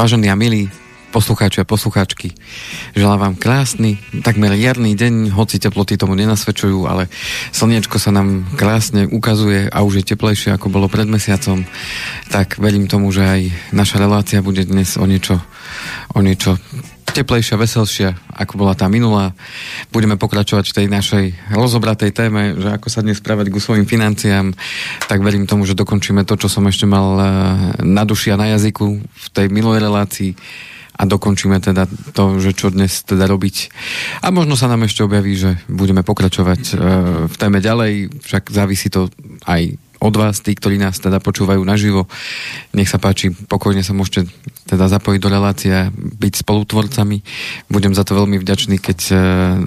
Vážení a milí poslucháči a poslucháčky, želám vám krásny, takmer jarný deň, hoci teploty tomu nenasvedčujú, ale slniečko sa nám krásne ukazuje a už je teplejšie, ako bolo pred mesiacom. Tak verím tomu, že aj naša relácia bude dnes o niečo, o niečo teplejšia, veselšia, ako bola tá minulá. Budeme pokračovať v tej našej rozobratej téme, že ako sa dnes správať ku svojim financiám, tak verím tomu, že dokončíme to, čo som ešte mal eh, na duši a na jazyku v tej minulej relácii a dokončíme teda to, že čo dnes teda robiť. A možno sa nám ešte objaví, že budeme pokračovať uh, v téme ďalej, však závisí to aj od vás, tí, ktorí nás teda počúvajú naživo. Nech sa páči, pokojne sa môžete teda zapojiť do relácie a byť spolutvorcami. Budem za to veľmi vďačný, keď uh,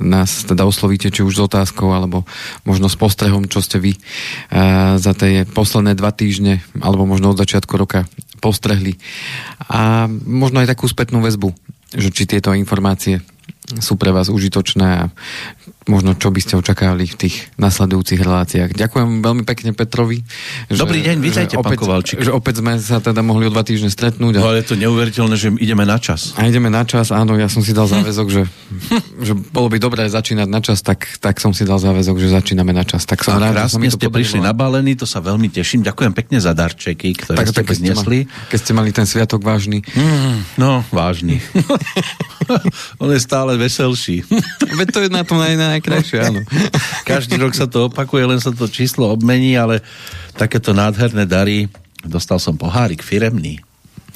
nás teda oslovíte, či už s otázkou, alebo možno s postrehom, čo ste vy uh, za tie posledné dva týždne, alebo možno od začiatku roka postrehli. A možno aj takú spätnú väzbu, že či tieto informácie sú pre vás užitočné a možno čo by ste očakávali v tých nasledujúcich reláciách. Ďakujem veľmi pekne Petrovi. Dobrý že, deň, vítajte, pán Kovalčík. Že opäť sme sa teda mohli o dva týždne stretnúť. A... No, ale je to neuveriteľné, že ideme na čas. A ideme na čas, áno, ja som si dal záväzok, že, že bolo by dobré začínať na čas, tak, tak som si dal záväzok, že začíname na čas. Tak som a rád, krásne ste podarilo. prišli nabalení, to sa veľmi teším. Ďakujem pekne za darčeky, ktoré tak, ste keď znesli. Ste keď ste mali ten sviatok vážny. Mm, no, vážny. On je stále veselší. Veď to je na tom naj, najkrajšie, áno. Každý rok sa to opakuje, len sa to číslo obmení, ale takéto nádherné dary, dostal som pohárik firemný.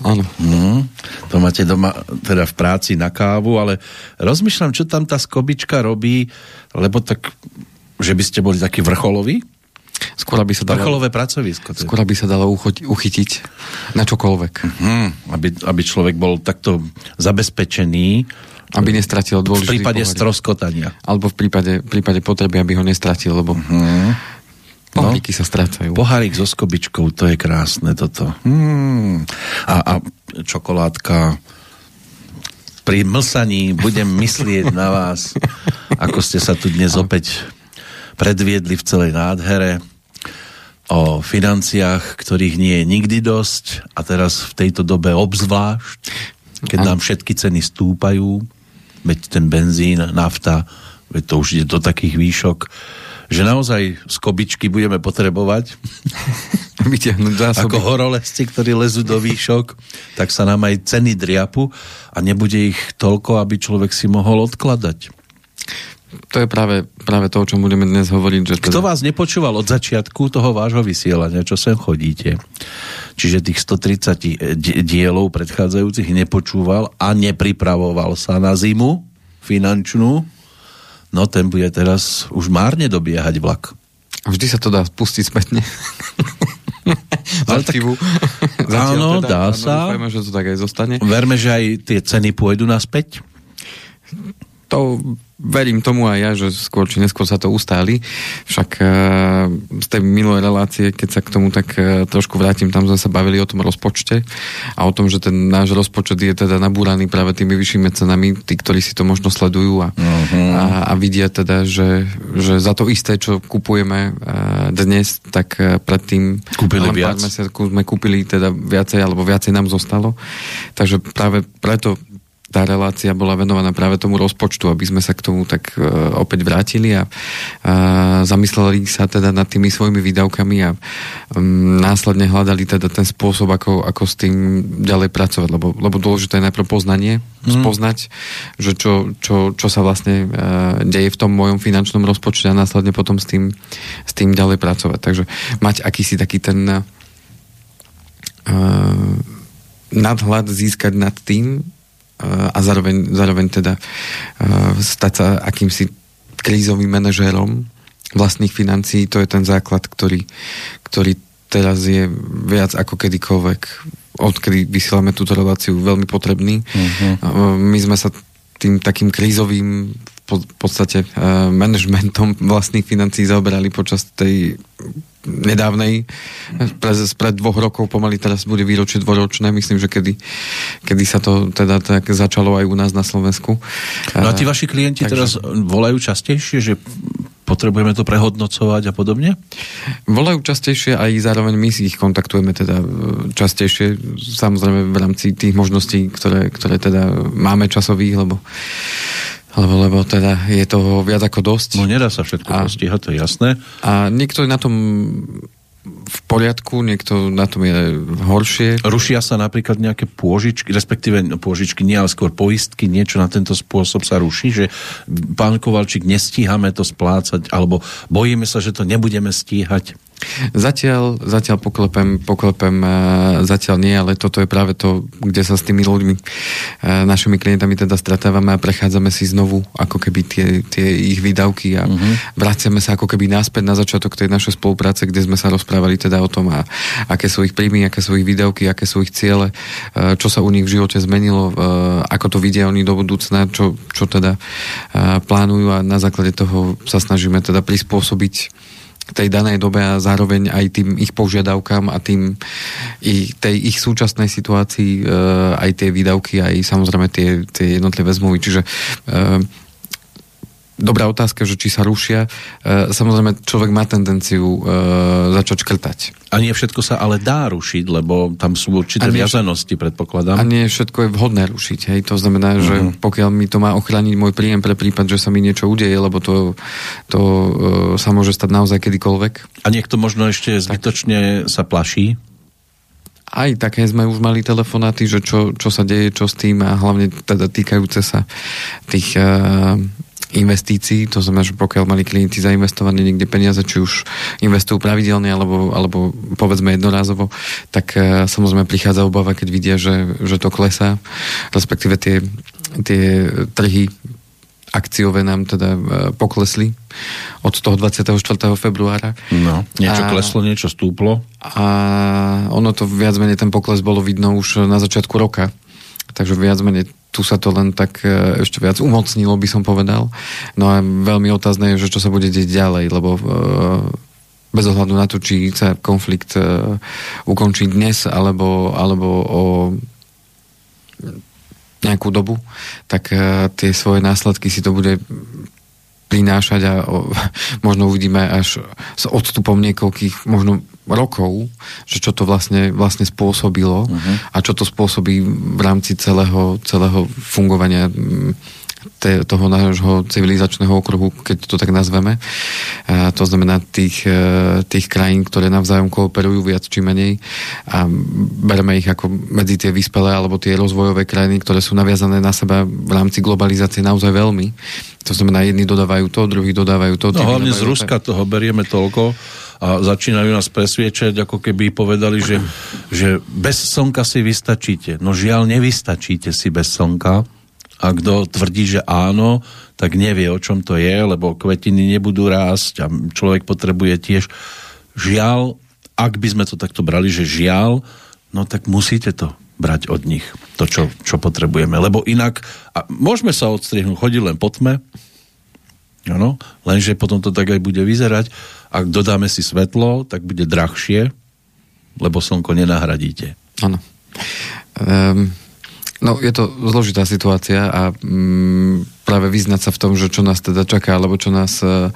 Áno. Mm, to máte doma, teda v práci na kávu, ale rozmýšľam, čo tam tá skobička robí, lebo tak, že by ste boli takí vrcholoví? Skôr by sa dalo... Vrcholové pracovisko. Teda. Skôr by sa dalo uchoť, uchytiť na čokoľvek. Mm, aby, aby človek bol takto zabezpečený aby nestratil dôležitý V prípade pohľad. stroskotania. Alebo v prípade, v prípade potreby, aby ho nestratil, lebo uh-huh. poháriky no, sa strácajú. Pohárik so skobičkou, to je krásne toto. Hmm. A, a čokoládka pri mlsaní budem myslieť na vás, ako ste sa tu dnes opäť predviedli v celej nádhere o financiách, ktorých nie je nikdy dosť a teraz v tejto dobe obzvlášť, keď nám všetky ceny stúpajú veď ten benzín, nafta, veď to už ide do takých výšok, že naozaj z kobičky budeme potrebovať ako horolezci, ktorí lezú do výšok, tak sa nám aj ceny driapu a nebude ich toľko, aby človek si mohol odkladať. To je práve, práve to, o čom budeme dnes hovoriť. Že teda... Kto vás nepočúval od začiatku toho vášho vysielania, čo sem chodíte, čiže tých 130 dielov predchádzajúcich nepočúval a nepripravoval sa na zimu finančnú, no ten bude teraz už márne dobiehať vlak. Vždy sa to dá pustiť spätne. Ale tak, áno, teda, dá áno, sa. Dúfajme, že to tak aj zostane. Verme, že aj tie ceny pôjdu naspäť. To verím tomu aj ja, že skôr či neskôr sa to ustáli. Však uh, z tej minulej relácie, keď sa k tomu tak uh, trošku vrátim, tam sme sa bavili o tom rozpočte a o tom, že ten náš rozpočet je teda nabúraný práve tými vyššími cenami, tí, ktorí si to možno sledujú a, uh-huh. a, a vidia teda, že, že za to isté, čo kupujeme uh, dnes, tak uh, predtým kúpili viac. sme kúpili teda viacej, alebo viacej nám zostalo. Takže práve preto tá relácia bola venovaná práve tomu rozpočtu, aby sme sa k tomu tak uh, opäť vrátili a uh, zamysleli sa teda nad tými svojimi výdavkami a um, následne hľadali teda ten spôsob, ako, ako s tým ďalej pracovať, lebo, lebo dôležité je najprv poznanie, mm. spoznať, že čo, čo, čo sa vlastne uh, deje v tom mojom finančnom rozpočte a následne potom s tým, s tým ďalej pracovať. Takže mať akýsi taký ten uh, nadhľad získať nad tým, a zároveň, zároveň teda stať sa akýmsi krízovým manažérom vlastných financií, to je ten základ, ktorý, ktorý teraz je viac ako kedykoľvek, odkedy vysielame túto reláciu, veľmi potrebný. Uh-huh. My sme sa tým takým krízovým podstate uh, manažmentom vlastných financií zaoberali počas tej nedávnej, pre, pred dvoch rokov pomaly teraz bude výročie dvoročné, myslím, že kedy, kedy sa to teda tak začalo aj u nás na Slovensku. No a tí vaši klienti Takže... teraz volajú častejšie, že potrebujeme to prehodnocovať a podobne? Volajú častejšie aj zároveň my si ich kontaktujeme teda e, častejšie, samozrejme v rámci tých možností, ktoré, ktoré teda máme časových, lebo lebo, lebo teda je toho viac ako dosť. No nedá sa všetko a, postihať, to je jasné. A niekto je na tom v poriadku, niekto na tom je horšie. Rušia sa napríklad nejaké pôžičky, respektíve no, pôžičky nie, ale skôr poistky, niečo na tento spôsob sa ruší, že pán Kovalčík, nestíhame to splácať, alebo bojíme sa, že to nebudeme stíhať. Zatiaľ, zatiaľ poklepem, poklepem, e, zatiaľ nie, ale toto je práve to, kde sa s tými ľuďmi, e, našimi klientami teda stretávame a prechádzame si znovu ako keby tie, tie ich výdavky a uh-huh. vraciame sa ako keby náspäť na začiatok tej našej spolupráce, kde sme sa rozprávali teda o tom, a, aké sú ich príjmy, aké sú ich výdavky, aké sú ich ciele, e, čo sa u nich v živote zmenilo, ako to vidia oni do budúcna, čo, čo teda plánujú a na základe toho sa snažíme teda prispôsobiť tej danej dobe a zároveň aj tým ich požiadavkám a tým i, tej ich súčasnej situácii e, aj tie výdavky, aj samozrejme tie, tie jednotlivé zmluvy. Čiže e, dobrá otázka, že či sa rušia. E, samozrejme, človek má tendenciu e, začať škrtať. A nie všetko sa ale dá rušiť, lebo tam sú určité viazanosti, predpokladám. A nie všetko je vhodné rušiť. Hej? To znamená, uh-huh. že mhm. pokiaľ mi to má ochrániť môj príjem pre prípad, že sa mi niečo udeje, lebo to, to e, sa môže stať naozaj kedykoľvek. A niekto možno ešte zbytočne tak. sa plaší? Aj také sme už mali telefonáty, že čo, čo sa deje, čo s tým a hlavne teda týkajúce sa tých uh, investícií, to znamená, že pokiaľ mali klienti zainvestované niekde peniaze, či už investujú pravidelne alebo, alebo povedzme jednorázovo, tak uh, samozrejme prichádza obava, keď vidia, že, že to klesá, respektíve tie, tie trhy akciové nám teda uh, poklesli od toho 24. februára. No, niečo a, kleslo, niečo stúplo. A ono to viac menej ten pokles bolo vidno už na začiatku roka. Takže viac menej tu sa to len tak e, ešte viac umocnilo, by som povedal. No a veľmi otázne je, že čo sa bude deť ďalej, lebo e, bez ohľadu na to, či sa konflikt e, ukončí dnes alebo, alebo o nejakú dobu, tak tie svoje následky si to bude prinášať a o, možno uvidíme až s odstupom niekoľkých možno rokov, že čo to vlastne, vlastne spôsobilo uh-huh. a čo to spôsobí v rámci celého, celého fungovania te, toho nášho civilizačného okruhu, keď to tak nazveme. A to znamená tých, e, tých krajín, ktoré navzájom kooperujú viac či menej a bereme ich ako medzi tie vyspelé alebo tie rozvojové krajiny, ktoré sú naviazané na seba v rámci globalizácie naozaj veľmi. To znamená, jedni dodávajú to, druhí dodávajú to. No hlavne z Ruska toho berieme toľko a začínajú nás presviečať, ako keby povedali, že, že bez slnka si vystačíte. No žiaľ, nevystačíte si bez slnka a kto tvrdí, že áno, tak nevie, o čom to je, lebo kvetiny nebudú rásť a človek potrebuje tiež žiaľ, ak by sme to takto brali, že žiaľ, no tak musíte to brať od nich, to, čo, čo potrebujeme. Lebo inak, a môžeme sa odstrihnúť, chodiť len po tme, ano, lenže potom to tak aj bude vyzerať. Ak dodáme si svetlo, tak bude drahšie, lebo slnko nenahradíte. Áno. Um, No, je to zložitá situácia a mm, práve vyznať sa v tom, že čo nás teda čaká, alebo čo nás, e,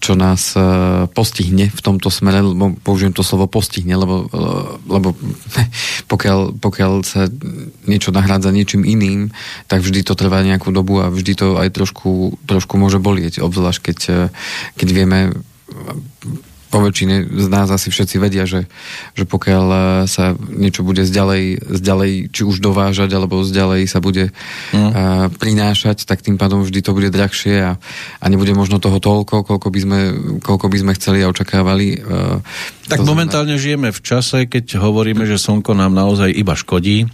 čo nás e, postihne v tomto smere, lebo použijem to slovo postihne, lebo, e, lebo pokiaľ, pokiaľ sa niečo nahrádza niečím iným, tak vždy to trvá nejakú dobu a vždy to aj trošku, trošku môže bolieť, obzvlášť keď, keď vieme po väčšine z nás asi všetci vedia, že, že pokiaľ e, sa niečo bude zďalej, zďalej či už dovážať, alebo zďalej sa bude mm. uh, prinášať, tak tým pádom vždy to bude drahšie a, a nebude možno toho toľko, koľko by sme, koľko by sme chceli a očakávali. Uh, tak momentálne znamená... žijeme v čase, keď hovoríme, že slnko nám naozaj iba škodí.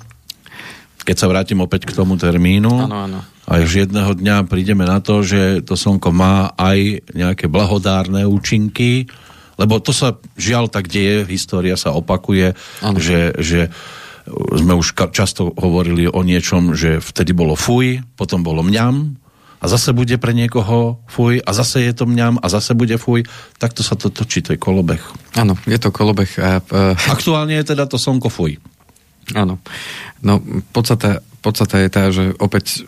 Keď sa vrátim opäť k tomu termínu. Áno, áno. A už jedného dňa prídeme na to, že to slnko má aj nejaké blahodárne účinky, lebo to sa žiaľ tak deje, história sa opakuje, že, že sme už často hovorili o niečom, že vtedy bolo fuj, potom bolo mňam, a zase bude pre niekoho fuj a zase je to mňam a zase bude fuj, takto sa to točí, to je kolobeh. Áno, je to kolobeh. A, a... Aktuálne je teda to slnko fuj. Áno. No, podstata, podstata je tá, že opäť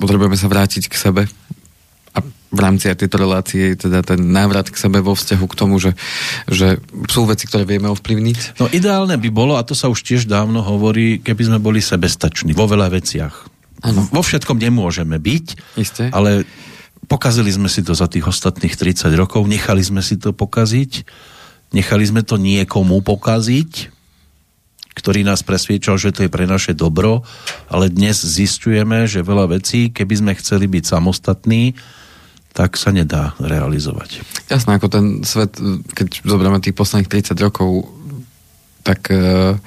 potrebujeme sa vrátiť k sebe, a v rámci aj tejto relácie teda ten návrat k sebe vo vzťahu k tomu, že, že sú veci, ktoré vieme ovplyvniť. No ideálne by bolo, a to sa už tiež dávno hovorí, keby sme boli sebestační vo veľa veciach. Ano. Vo všetkom nemôžeme byť, Isté. ale pokazili sme si to za tých ostatných 30 rokov, nechali sme si to pokaziť, nechali sme to niekomu pokaziť, ktorý nás presviečal, že to je pre naše dobro, ale dnes zistujeme, že veľa vecí, keby sme chceli byť samostatní, tak sa nedá realizovať. Jasné, ako ten svet, keď zoberieme tých posledných 30 rokov, tak e,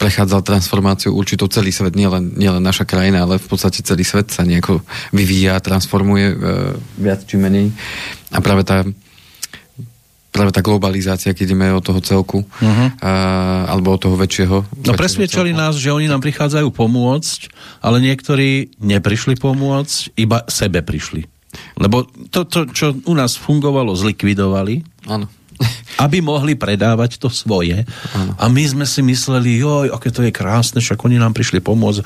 prechádzal transformáciu určitou celý svet, nielen, nielen naša krajina, ale v podstate celý svet sa nejako vyvíja, transformuje e, viac či menej. A práve tá práve tá globalizácia, keď ideme od toho celku, uh-huh. a, alebo od toho väčšieho. No presviečali nás, že oni nám prichádzajú pomôcť, ale niektorí neprišli pomôcť, iba sebe prišli. Lebo to, čo u nás fungovalo, zlikvidovali. Áno. aby mohli predávať to svoje. Ano. A my sme si mysleli, joj, aké to je krásne, však oni nám prišli pomôcť,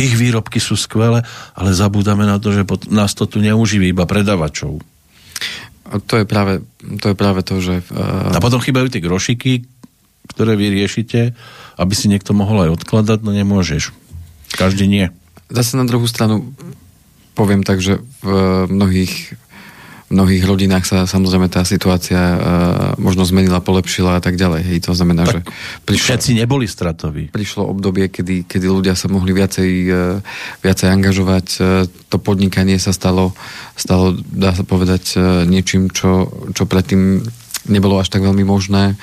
ich výrobky sú skvelé, ale zabúdame na to, že nás to tu neuživí iba predavačov. A to je práve to, je práve to že... Uh... A potom chýbajú tie grošiky, ktoré vy riešite, aby si niekto mohol aj odkladať, no nemôžeš. Každý nie. Zase na druhú stranu poviem tak, že v mnohých v mnohých rodinách sa samozrejme tá situácia uh, možno zmenila, polepšila a tak ďalej. Hej, to znamená, tak že prišlo, všetci neboli stratoví. Prišlo obdobie, kedy, kedy ľudia sa mohli viacej, uh, viacej angažovať. Uh, to podnikanie sa stalo, stalo dá sa povedať, uh, niečím, čo, čo predtým nebolo až tak veľmi možné.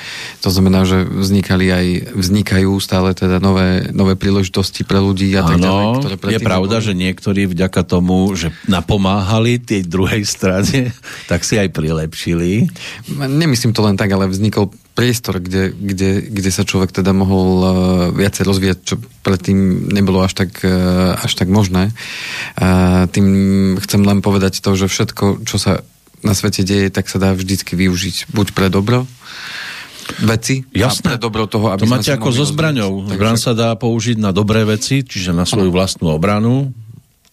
To znamená, že vznikali aj, vznikajú stále teda nové, nové príležitosti pre ľudí a tak ďalej. Ktoré je pravda, neboli. že niektorí vďaka tomu, že napomáhali tej druhej strane, tak si aj prilepšili. Nemyslím to len tak, ale vznikol priestor, kde, kde, kde sa človek teda mohol uh, viacej rozvíjať, čo predtým nebolo až tak, uh, až tak možné. Uh, tým chcem len povedať to, že všetko, čo sa na svete deje, tak sa dá vždycky využiť buď pre dobro, veci Jasné. a pre dobro toho, aby To máte ako so zbraňou. Takže... Zbraň sa dá použiť na dobré veci, čiže na svoju ano. vlastnú obranu.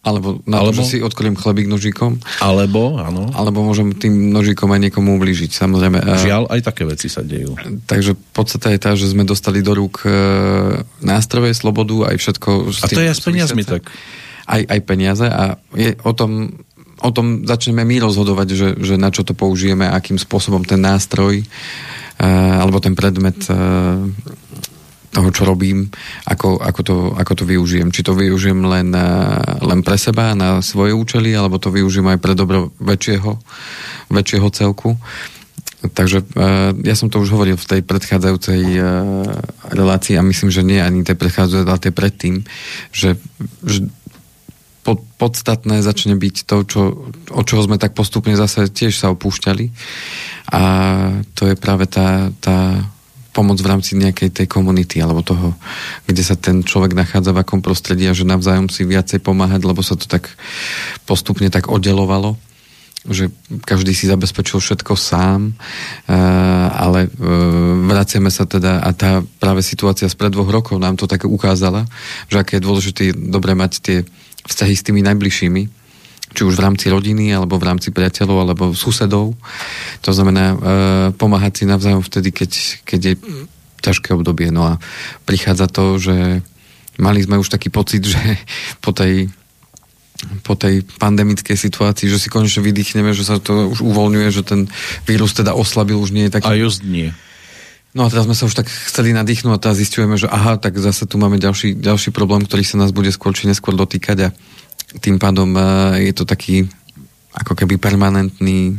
Alebo na alebo, to, že si odkolím chlebík nožíkom. Alebo, áno. Alebo môžem tým nožíkom aj niekomu ublížiť, samozrejme. Žiaľ, aj také veci sa dejú. Takže podstate je tá, že sme dostali do rúk e, nástroje, slobodu, aj všetko. A to je aj s peniazmi tak. Aj, aj peniaze a je o tom o tom začneme my rozhodovať, že, že na čo to použijeme, akým spôsobom ten nástroj uh, alebo ten predmet uh, toho, čo robím, ako, ako, to, ako to využijem. Či to využijem len, uh, len pre seba, na svoje účely, alebo to využijem aj pre dobro väčšieho, väčšieho celku. Takže ja som to už hovoril v tej predchádzajúcej relácii a myslím, že nie ani tej predchádzajúcej, ale tej predtým, že, že pod, podstatné začne byť to, čo, od čoho sme tak postupne zase tiež sa opúšťali. A to je práve tá, tá pomoc v rámci nejakej tej komunity alebo toho, kde sa ten človek nachádza v akom prostredí a že navzájom si viacej pomáhať, lebo sa to tak postupne tak oddelovalo že každý si zabezpečil všetko sám, ale e, vraciame sa teda a tá práve situácia z pred dvoch rokov nám to tak ukázala, že aké je dôležité dobre mať tie vzťahy s tými najbližšími, či už v rámci rodiny, alebo v rámci priateľov, alebo susedov. To znamená e, pomáhať si navzájom vtedy, keď, keď je ťažké obdobie. No a prichádza to, že mali sme už taký pocit, že po tej po tej pandemickej situácii, že si konečne vydýchneme, že sa to už uvoľňuje, že ten vírus teda oslabil, už nie je taký... A just nie. No a teraz sme sa už tak chceli nadýchnuť a zistujeme, že aha, tak zase tu máme ďalší, ďalší problém, ktorý sa nás bude skôr či neskôr dotýkať a tým pádom uh, je to taký ako keby permanentný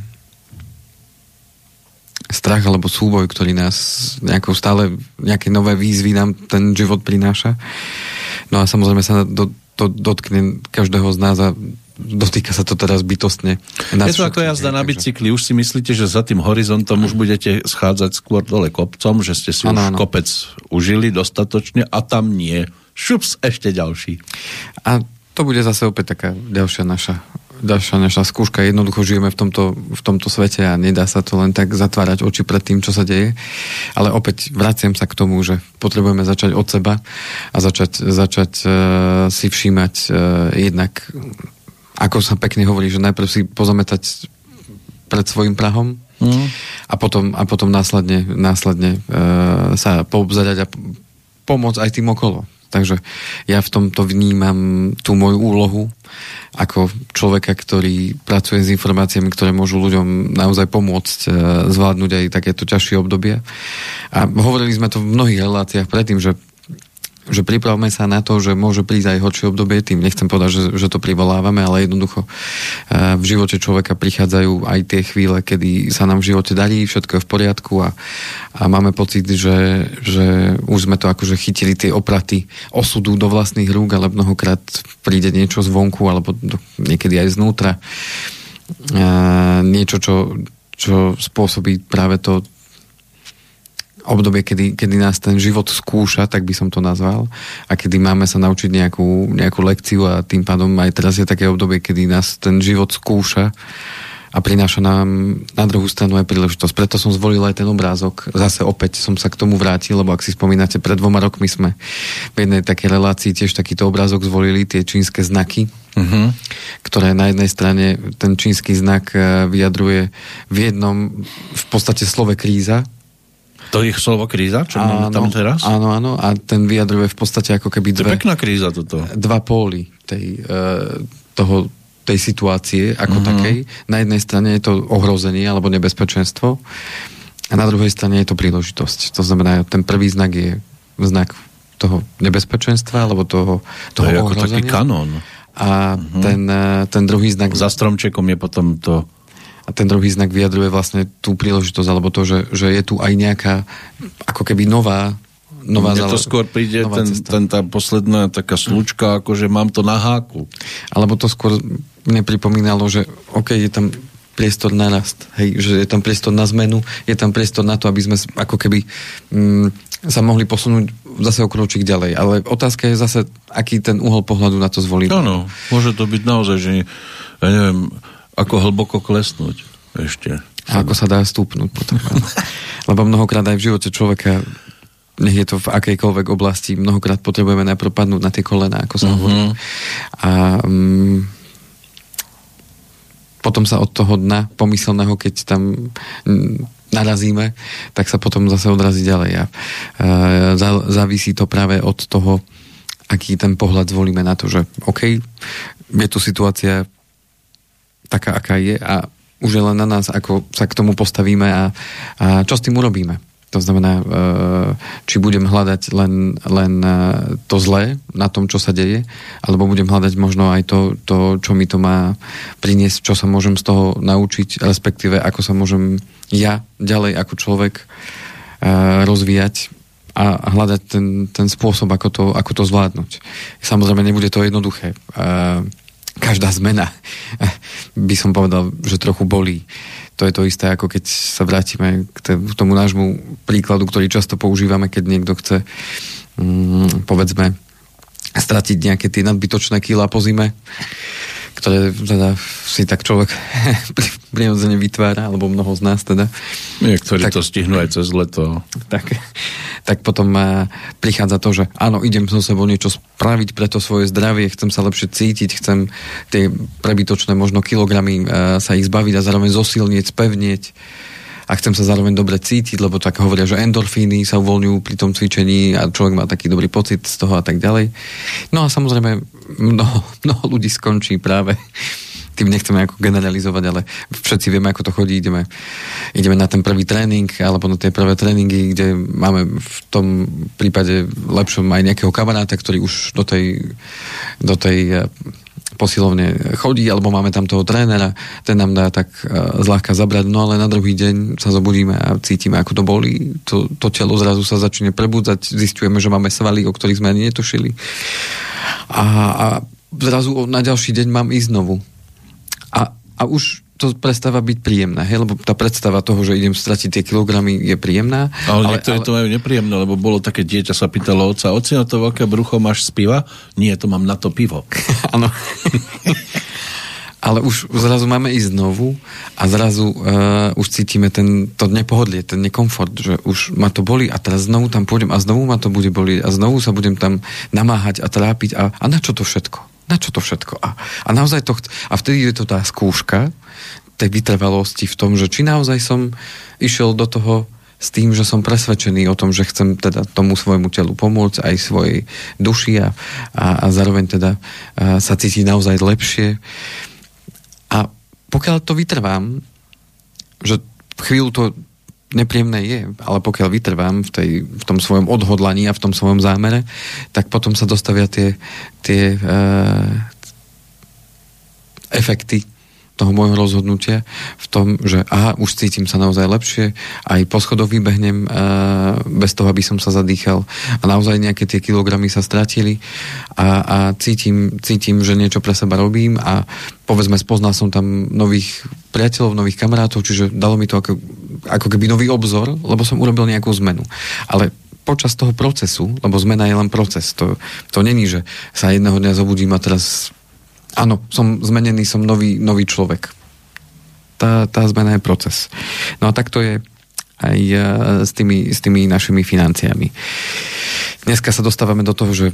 strach alebo súboj, ktorý nás nejakou stále, nejaké nové výzvy nám ten život prináša. No a samozrejme sa do, to dotkne každého z nás a dotýka sa to teraz bytostne. Je to ako jazda na bicykli. Už si myslíte, že za tým horizontom už budete schádzať skôr dole kopcom, že ste si ano, už ano. kopec užili dostatočne a tam nie. Šups, ešte ďalší. A to bude zase opäť taká ďalšia naša ďalšia naša skúška. Jednoducho žijeme v tomto, v tomto svete a nedá sa to len tak zatvárať oči pred tým, čo sa deje. Ale opäť vraciam sa k tomu, že potrebujeme začať od seba a začať, začať uh, si všímať uh, jednak ako sa pekne hovorí, že najprv si pozametať pred svojim prahom mm. a, potom, a potom následne, následne uh, sa poobzadať a pomôcť aj tým okolo. Takže ja v tomto vnímam tú moju úlohu ako človeka, ktorý pracuje s informáciami, ktoré môžu ľuďom naozaj pomôcť e, zvládnuť aj takéto ťažšie obdobie. A hovorili sme to v mnohých reláciách predtým, že že pripravme sa na to, že môže prísť aj horšie obdobie, tým nechcem povedať, že, že to privolávame, ale jednoducho eh, v živote človeka prichádzajú aj tie chvíle, kedy sa nám v živote darí, všetko je v poriadku a, a máme pocit, že, že už sme to akože chytili tie opraty osudu do vlastných rúk, ale mnohokrát príde niečo zvonku alebo niekedy aj znútra. A eh, niečo, čo, čo spôsobí práve to, obdobie, kedy, kedy nás ten život skúša, tak by som to nazval, a kedy máme sa naučiť nejakú, nejakú lekciu a tým pádom aj teraz je také obdobie, kedy nás ten život skúša a prináša nám na druhú stranu aj príležitosť. Preto som zvolil aj ten obrázok. Zase opäť som sa k tomu vrátil, lebo ak si spomínate, pred dvoma rokmi sme v jednej takej relácii tiež takýto obrázok zvolili, tie čínske znaky, uh-huh. ktoré na jednej strane ten čínsky znak eh, vyjadruje v jednom v podstate slove kríza, to je slovo kríza, čo áno, máme tam teraz? Áno, áno, a ten vyjadruje v podstate ako keby dve... To je pekná kríza toto. Dva póly tej, uh, toho, tej situácie ako uh-huh. takej. Na jednej strane je to ohrozenie alebo nebezpečenstvo a na druhej strane je to príležitosť. To znamená, ten prvý znak je znak toho nebezpečenstva alebo toho, toho to je ohrozenia. ako taký kanón. A uh-huh. ten, uh, ten druhý znak... Za stromčekom je potom to a ten druhý znak vyjadruje vlastne tú príležitosť, alebo to, že, že je tu aj nejaká ako keby nová nová Mne to skôr príde ten, ten, tá posledná taká slučka, ako že mám to na háku. Alebo to skôr mne pripomínalo, že OK, je tam priestor na rast, hej, že je tam priestor na zmenu, je tam priestor na to, aby sme ako keby mm, sa mohli posunúť zase o kročík ďalej. Ale otázka je zase, aký ten uhol pohľadu na to zvolíme. Áno, môže to byť naozaj, že ja neviem, ako hlboko klesnúť ešte. A ako sa dá stúpnúť potom. Lebo mnohokrát aj v živote človeka nech je to v akejkoľvek oblasti, mnohokrát potrebujeme najprv padnúť na tie kolena, ako sa uh-huh. hovorí. A um, potom sa od toho dna pomyselného, keď tam narazíme, tak sa potom zase odrazí ďalej. A uh, závisí to práve od toho, aký ten pohľad zvolíme na to, že OK, je tu situácia, taká, aká je a už je len na nás, ako sa k tomu postavíme a, a čo s tým urobíme. To znamená, e, či budem hľadať len, len e, to zlé na tom, čo sa deje, alebo budem hľadať možno aj to, to, čo mi to má priniesť, čo sa môžem z toho naučiť, respektíve ako sa môžem ja ďalej ako človek e, rozvíjať a hľadať ten, ten spôsob, ako to, ako to zvládnuť. Samozrejme, nebude to jednoduché každá zmena by som povedal, že trochu bolí. To je to isté, ako keď sa vrátime k tomu nášmu príkladu, ktorý často používame, keď niekto chce mm, povedzme stratiť nejaké tie nadbytočné kýla po zime ktoré teda si tak človek prirodzene vytvára, alebo mnoho z nás teda. Niektorí tak, to stihnú aj cez leto. Tak, tak potom uh, prichádza to, že áno, idem so sebou niečo spraviť pre to svoje zdravie, chcem sa lepšie cítiť, chcem tie prebytočné možno kilogramy uh, sa ich zbaviť a zároveň zosilnieť, spevnieť a chcem sa zároveň dobre cítiť, lebo tak hovoria, že endorfíny sa uvoľňujú pri tom cvičení a človek má taký dobrý pocit z toho a tak ďalej. No a samozrejme mnoho, mnoho ľudí skončí práve tým nechceme ako generalizovať, ale všetci vieme, ako to chodí. Ideme, ideme na ten prvý tréning alebo na tie prvé tréningy, kde máme v tom prípade lepšom aj nejakého kamaráta, ktorý už do tej, do tej posilovne chodí, alebo máme tam toho trénera, ten nám dá tak uh, zľahka zabrať, no ale na druhý deň sa zobudíme a cítime, ako to bolí. To, to telo zrazu sa začne prebudzať, zistujeme, že máme svaly, o ktorých sme ani netušili. A, a zrazu na ďalší deň mám ísť znovu. A, a už to prestáva byť príjemné, hej? lebo tá predstava toho, že idem stratiť tie kilogramy je príjemná. Ale, ale niektorí ale... to majú nepríjemné, lebo bolo také dieťa sa pýtalo oca, oci na to veľké brucho máš z piva? Nie, to mám na to pivo. Áno. ale už zrazu máme ísť znovu a zrazu uh, už cítime ten, to nepohodlie, ten nekomfort, že už ma to boli a teraz znovu tam pôjdem a znovu ma to bude boliť a znovu sa budem tam namáhať a trápiť a, a na čo to všetko? na čo to všetko? A, a naozaj to, a vtedy je to tá skúška tej vytrvalosti v tom, že či naozaj som išiel do toho s tým, že som presvedčený o tom, že chcem teda tomu svojmu telu pomôcť, aj svojej duši a, a, a zároveň teda a, sa cítiť naozaj lepšie. A pokiaľ to vytrvám, že chvíľu to nepríjemné je, ale pokiaľ vytrvám v, tej, v tom svojom odhodlaní a v tom svojom zámere, tak potom sa dostavia tie, tie uh, efekty toho môjho rozhodnutia v tom, že aha, už cítim sa naozaj lepšie, aj po schodoch vybehnem uh, bez toho, aby som sa zadýchal a naozaj nejaké tie kilogramy sa stratili a, a cítim, cítim, že niečo pre seba robím a povedzme spoznal som tam nových priateľov, nových kamarátov, čiže dalo mi to ako, ako keby nový obzor, lebo som urobil nejakú zmenu. Ale počas toho procesu, lebo zmena je len proces, to, to není, že sa jedného dňa zobudím a teraz Áno, som zmenený, som nový, nový človek. Tá, tá zmena je proces. No a tak to je aj e, s tými, s tými našimi financiami. Dneska sa dostávame do toho, že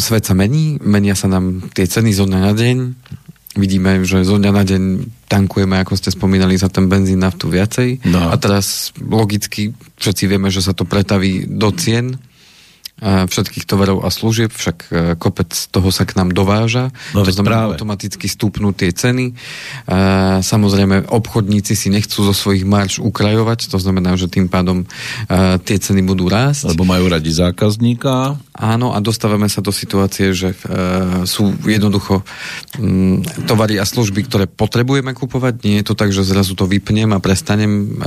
svet sa mení, menia sa nám tie ceny zo dňa na deň, vidíme, že zo dňa na deň tankujeme, ako ste spomínali, za ten benzín naftu viacej. No. A teraz logicky všetci vieme, že sa to pretaví do cien všetkých tovarov a služieb, však e, kopec toho sa k nám dováža, no, to znamená automaticky stúpnú tie ceny. Samozrejme, obchodníci si nechcú zo svojich marš ukrajovať, to znamená, že tým pádom e, tie ceny budú rásť. Lebo majú radi zákazníka. Áno, a dostávame sa do situácie, že e, sú jednoducho tovary a služby, ktoré potrebujeme kupovať. Nie je to tak, že zrazu to vypnem a prestanem,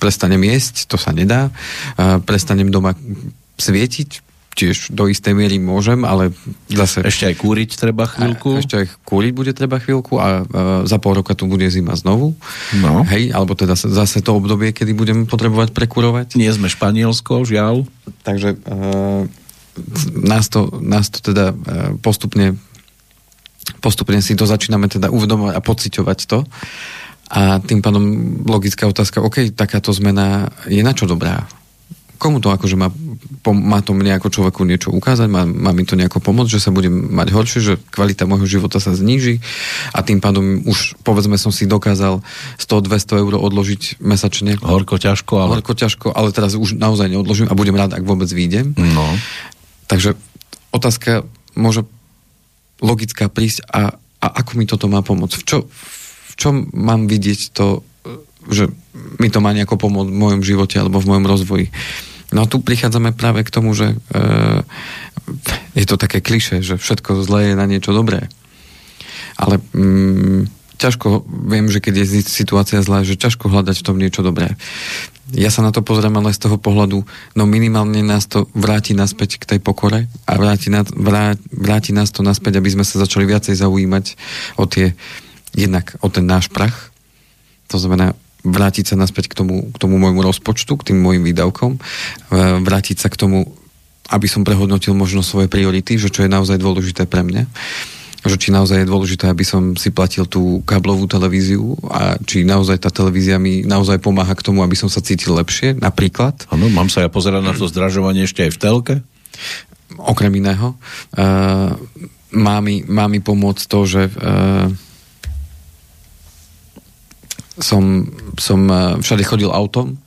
prestanem jesť, to sa nedá. Prestanem doma svietiť, tiež do istej miery môžem, ale zase... Ešte aj kúriť treba chvíľku. A, ešte aj kúriť bude treba chvíľku a, a za pol roka tu bude zima znovu. No. Hej, alebo teda zase to obdobie, kedy budeme potrebovať prekurovať. Nie sme Španielsko, žiaľ. Takže uh, nás, to, nás to teda uh, postupne postupne si to začíname teda uvedomovať a pociťovať to. A tým pádom logická otázka, OK, takáto zmena je na čo dobrá? Komu to akože má, má to mne ako človeku niečo ukázať, má, má mi to nejako pomôcť, že sa budem mať horšie, že kvalita môjho života sa zníži a tým pádom už povedzme som si dokázal 100-200 eur odložiť mesačne. Horko ťažko, ale... Horko ťažko, ale teraz už naozaj neodložím a budem rád, ak vôbec výjdem. No. Takže otázka môže logická prísť a, a ako mi toto má pomôcť? V, čo, v čom mám vidieť to, že mi to má nejako pomôcť v mojom živote alebo v mojom rozvoji? No a tu prichádzame práve k tomu, že e, je to také kliše, že všetko zlé je na niečo dobré. Ale mm, ťažko, viem, že keď je situácia zlá, že ťažko hľadať v tom niečo dobré. Ja sa na to pozriem ale z toho pohľadu, no minimálne nás to vráti naspäť k tej pokore a vráti, na, vrá, vráti nás to naspäť, aby sme sa začali viacej zaujímať o tie, jednak o ten náš prach, to znamená vrátiť sa naspäť k tomu, k tomu môjmu rozpočtu, k tým môjim výdavkom, vrátiť sa k tomu, aby som prehodnotil možno svoje priority, že čo je naozaj dôležité pre mňa že či naozaj je dôležité, aby som si platil tú káblovú televíziu a či naozaj tá televízia mi naozaj pomáha k tomu, aby som sa cítil lepšie, napríklad. Áno, mám sa ja pozerať na to zdražovanie ešte aj v telke? Okrem iného. Uh, má, mi, má mi pomôcť to, že uh, som, som eh, všade chodil autom,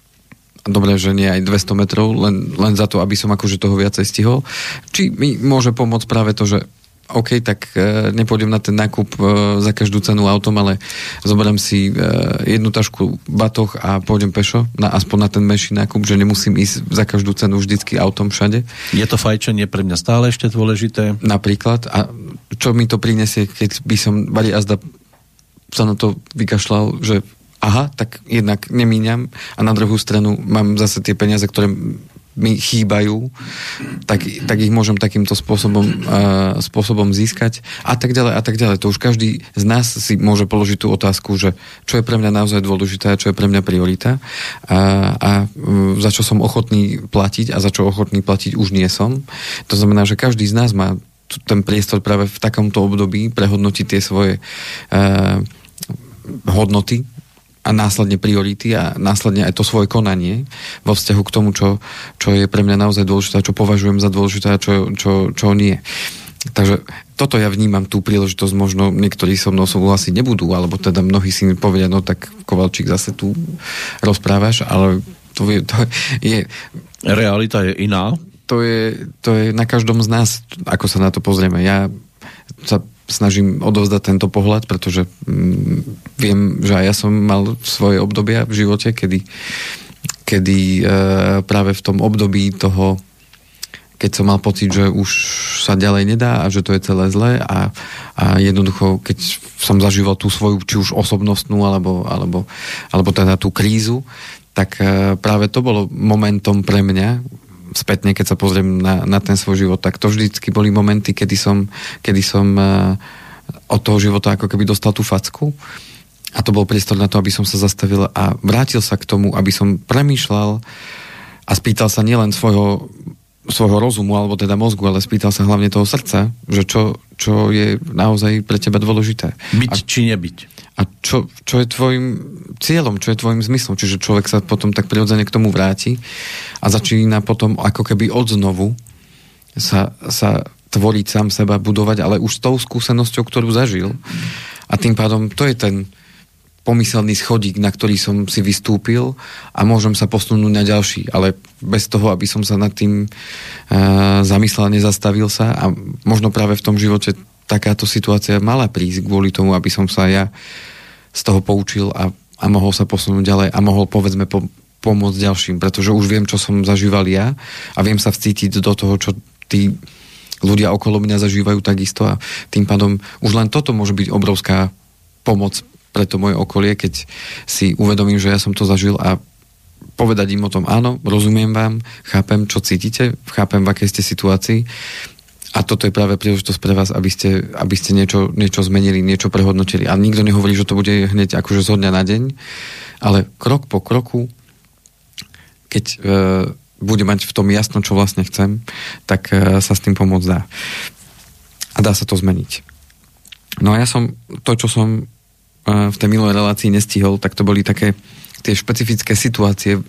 dobre, že nie aj 200 metrov, len, len za to, aby som akože toho viacej stihol. Či mi môže pomôcť práve to, že OK, tak e, nepôjdem na ten nákup e, za každú cenu autom, ale zoberiem si e, jednu tašku batoh a pôjdem pešo, na, aspoň na ten menší nákup, že nemusím ísť za každú cenu vždycky autom všade. Je to fajčenie pre mňa stále ešte dôležité? Napríklad. A čo mi to prinesie, keď by som, Bari Azda sa na to vykašľal, že aha, tak jednak nemíňam a na druhú stranu mám zase tie peniaze, ktoré mi chýbajú, tak, tak ich môžem takýmto spôsobom, uh, spôsobom získať a tak ďalej a tak ďalej. To už každý z nás si môže položiť tú otázku, že čo je pre mňa naozaj dôležité a čo je pre mňa priorita a, a uh, za čo som ochotný platiť a za čo ochotný platiť už nie som. To znamená, že každý z nás má ten priestor práve v takomto období prehodnotiť tie svoje uh, hodnoty, a následne priority a následne aj to svoje konanie vo vzťahu k tomu, čo, čo je pre mňa naozaj dôležité, čo považujem za dôležité a čo, čo, čo nie. Takže toto ja vnímam tú príležitosť, možno niektorí so mnou súhlasiť nebudú, alebo teda mnohí si povedia, no tak Kovalčík zase tu rozprávaš, ale to je, to je... Realita je iná. To je, to je na každom z nás, ako sa na to pozrieme. Ja sa snažím odovzdať tento pohľad, pretože mm, viem, že aj ja som mal svoje obdobia v živote, kedy, kedy e, práve v tom období toho keď som mal pocit, že už sa ďalej nedá a že to je celé zlé a, a jednoducho, keď som zažíval tú svoju, či už osobnostnú, alebo, alebo, alebo teda tú krízu, tak e, práve to bolo momentom pre mňa, spätne, keď sa pozriem na, na ten svoj život, tak to vždycky boli momenty, kedy som, kedy som e, od toho života ako keby dostal tú facku a to bol priestor na to, aby som sa zastavil a vrátil sa k tomu, aby som premýšľal a spýtal sa nielen svojho svojho rozumu, alebo teda mozgu, ale spýtal sa hlavne toho srdca, že čo, čo je naozaj pre teba dôležité. Byť a, či nebyť. A čo, čo je tvojim cieľom, čo je tvojim zmyslom. Čiže človek sa potom tak prirodzene k tomu vráti a začína potom ako keby odznovu sa, sa tvoriť sám seba, budovať, ale už s tou skúsenosťou, ktorú zažil. A tým pádom to je ten, pomyselný schodík, na ktorý som si vystúpil a môžem sa posunúť na ďalší, ale bez toho, aby som sa nad tým uh, zamyslel, nezastavil sa a možno práve v tom živote takáto situácia mala prísť kvôli tomu, aby som sa ja z toho poučil a, a mohol sa posunúť ďalej a mohol povedzme po, pomôcť ďalším, pretože už viem, čo som zažíval ja a viem sa vcítiť do toho, čo tí ľudia okolo mňa zažívajú takisto a tým pádom už len toto môže byť obrovská pomoc pre to moje okolie, keď si uvedomím, že ja som to zažil a povedať im o tom, áno, rozumiem vám, chápem, čo cítite, chápem, v akej ste situácii a toto je práve príležitosť pre vás, aby ste, aby ste niečo, niečo zmenili, niečo prehodnotili. A nikto nehovorí, že to bude hneď akože zo dňa na deň, ale krok po kroku, keď e, bude mať v tom jasno, čo vlastne chcem, tak e, sa s tým pomôcť dá. A dá sa to zmeniť. No a ja som, to, čo som v tej minulej relácii nestihol, tak to boli také tie špecifické situácie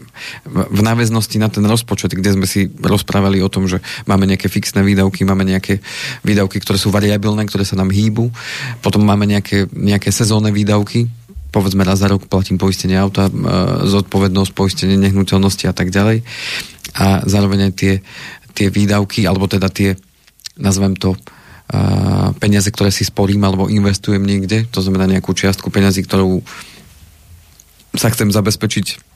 v náväznosti na ten rozpočet, kde sme si rozprávali o tom, že máme nejaké fixné výdavky, máme nejaké výdavky, ktoré sú variabilné, ktoré sa nám hýbu, potom máme nejaké, nejaké sezónne výdavky, povedzme raz za rok platím poistenie auta, zodpovednosť, poistenie nehnuteľnosti a tak ďalej. A zároveň aj tie, tie výdavky, alebo teda tie, nazvem to, peniaze, ktoré si sporím alebo investujem niekde, to znamená nejakú čiastku peniazy, ktorú sa chcem zabezpečiť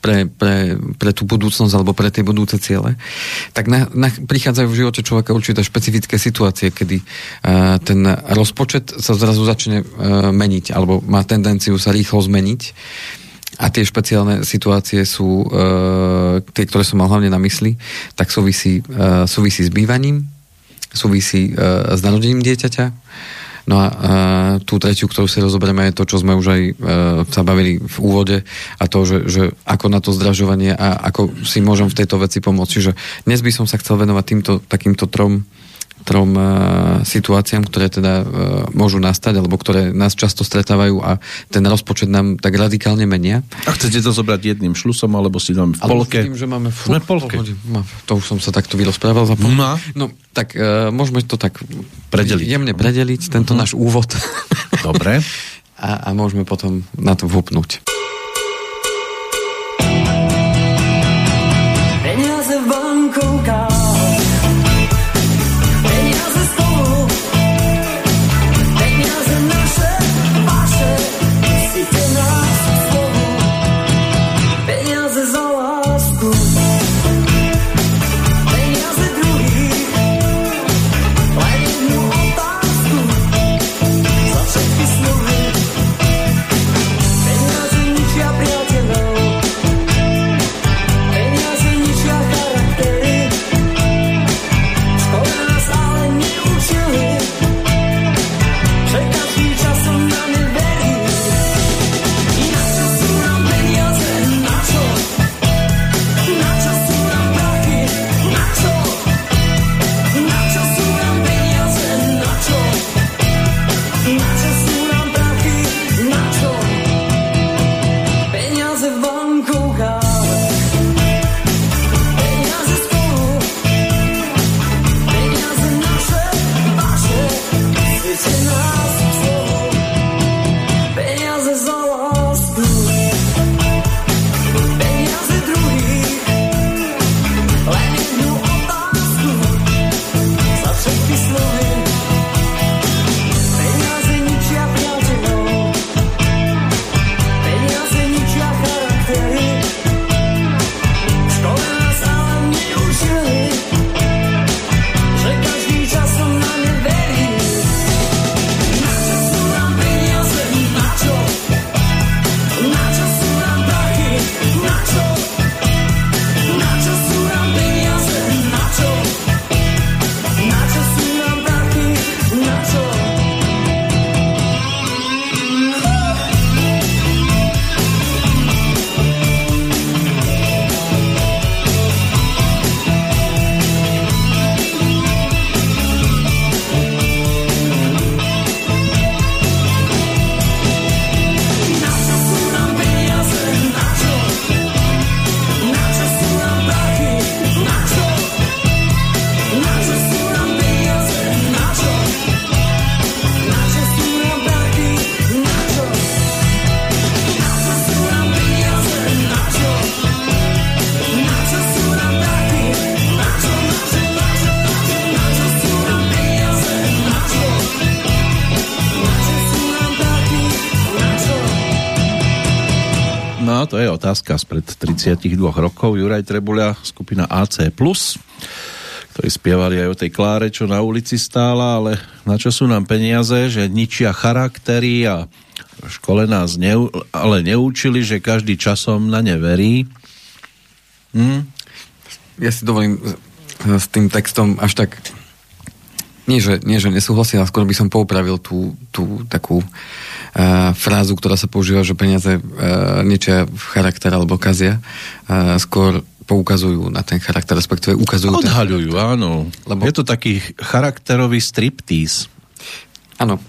pre, pre, pre tú budúcnosť alebo pre tie budúce ciele, tak na, na, prichádzajú v živote človeka určité špecifické situácie, kedy uh, ten rozpočet sa zrazu začne uh, meniť alebo má tendenciu sa rýchlo zmeniť a tie špeciálne situácie sú uh, tie, ktoré som mal hlavne na mysli, tak súvisí, uh, súvisí s bývaním, súvisí uh, s narodením dieťaťa. No a uh, tú tretiu, ktorú si rozoberieme, je to, čo sme už aj uh, sa bavili v úvode a to, že, že ako na to zdražovanie a ako si môžem v tejto veci pomôcť. Čiže dnes by som sa chcel venovať týmto takýmto trom trom uh, situáciám, ktoré teda uh, môžu nastať, alebo ktoré nás často stretávajú a ten rozpočet nám tak radikálne menia. A chcete to zobrať jedným šlusom, alebo si dáme v polke? Alebo že máme Sme v polke. To už som sa takto vyrozprával za polke. No. no, tak uh, môžeme to tak predeliť. jemne predeliť, tento uh-huh. náš úvod. Dobre. a, a môžeme potom na to vhupnúť. Otázka spred 32 rokov. Juraj Trebulia, skupina AC+, ktorí spievali aj o tej Kláre, čo na ulici stála, ale na čo sú nám peniaze, že ničia charaktery a v škole nás neu, ale neúčili, že každý časom na ne verí. Hm? Ja si dovolím s tým textom až tak nie, že, nie, že nesúhlasím, ale skôr by som poupravil tú, tú takú uh, frázu, ktorá sa používa, že peniaze niečia v charakter alebo kazia. Uh, skôr poukazujú na ten charakter, respektíve ukazujú... Odhaľujú, ten... áno. Lebo... Je to taký charakterový striptease. Áno.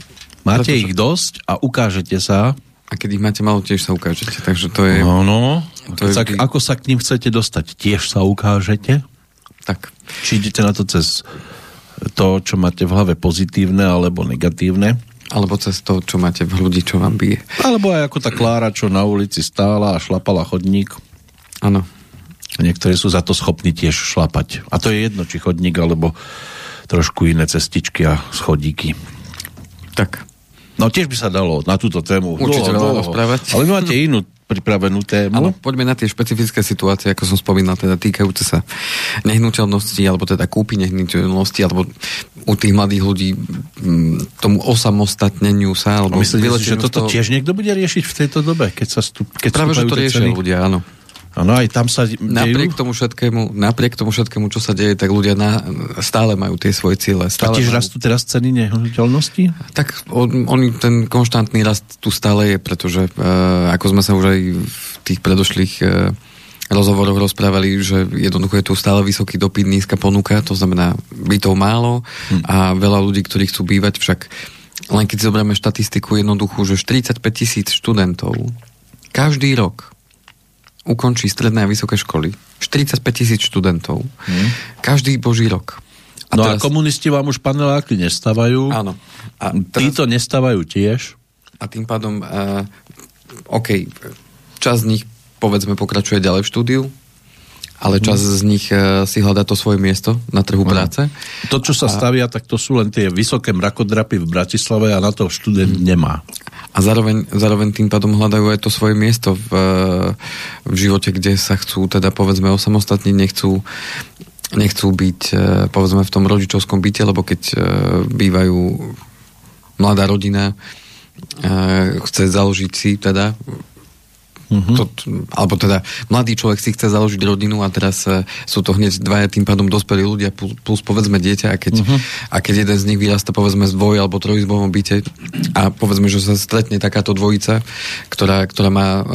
Máte pretože... ich dosť a ukážete sa. A keď ich máte malo, tiež sa ukážete. Takže to je... Áno. To je... Tak, ako sa k ním chcete dostať? Tiež sa ukážete? Tak. Či idete na to cez to, čo máte v hlave pozitívne alebo negatívne. Alebo cez to, čo máte v hrudi, čo vám bije. Alebo aj ako tá Klára, čo na ulici stála a šlapala chodník. Áno. Niektorí sú za to schopní tiež šlapať. A to je jedno, či chodník, alebo trošku iné cestičky a schodíky. Tak. No tiež by sa dalo na túto tému. Určite dalo rozprávať. Ale vy máte inú pripravenú tému. Áno, poďme na tie špecifické situácie, ako som spomínal, teda týkajúce sa nehnuteľnosti, alebo teda kúpy nehnuteľnosti, alebo u tých mladých ľudí mm, tomu osamostatneniu sa. Alebo Myslíte, že toto toho... tiež niekto bude riešiť v tejto dobe, keď sa stup, keď Práve, že to riešia ľudia, áno. Áno, aj tam sa dejú? Napriek tomu všetkému, napriek tomu všetkému, čo sa deje, tak ľudia na, stále majú tie svoje ciele. Stále A tiež majú... rastú teraz ceny nehnuteľnosti? Tak on, on, ten konštantný rast tu stále je, pretože uh, ako sme sa už aj v tých predošlých uh, rozhovoroch rozprávali, že jednoducho je tu stále vysoký dopyt, nízka ponuka, to znamená bytov málo hm. a veľa ľudí, ktorí chcú bývať, však len keď zoberieme štatistiku jednoduchú, že 45 tisíc študentov každý rok ukončí stredné a vysoké školy. 45 tisíc študentov. Hmm. Každý boží rok. A no teraz... a komunisti vám už paneláky nestávajú. Áno. A teraz... Títo nestávajú tiež. A tým pádom, uh, OK, čas z nich povedzme pokračuje ďalej v štúdiu, ale čas hmm. z nich uh, si hľadá to svoje miesto na trhu no. práce. To, čo sa a... stavia, tak to sú len tie vysoké mrakodrapy v Bratislave a na to študent hmm. nemá a zároveň, zároveň tým pádom hľadajú aj to svoje miesto v, v živote, kde sa chcú teda povedzme osamostatniť, nechcú nechcú byť e, povedzme v tom rodičovskom byte, lebo keď e, bývajú mladá rodina e, chce založiť si teda Mm-hmm. To, alebo teda mladý človek si chce založiť rodinu a teraz uh, sú to hneď dvaja tým pádom dospelí ľudia plus, plus povedzme dieťa a keď, mm-hmm. a keď jeden z nich vyrasta povedzme z dvoj alebo trojizbovom byte a povedzme, že sa stretne takáto dvojica, ktorá, ktorá má uh,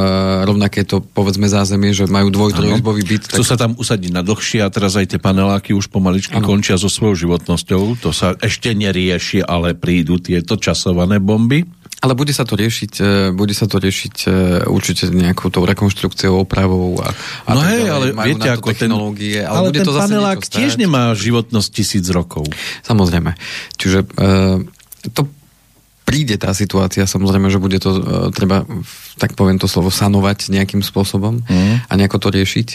rovnaké to povedzme zázemie, že majú dvoj trojizbový byt. Chcú tak... sa tam usadiť na dlhšie a teraz aj tie paneláky už pomaličky ano. končia so svojou životnosťou. To sa ešte nerieši, ale prídu tieto časované bomby. Ale bude sa to riešiť, e, bude sa to riešiť e, určite nejakou tou rekonštrukciou, opravou a, a No hej, ale viete, ako technológie, ten, ale, ale bude ten to panelák tiež nemá životnosť tisíc rokov. Samozrejme. Čiže uh, to príde tá situácia, samozrejme, že bude to uh, treba, tak poviem to slovo, sanovať nejakým spôsobom mm. a nejako to riešiť.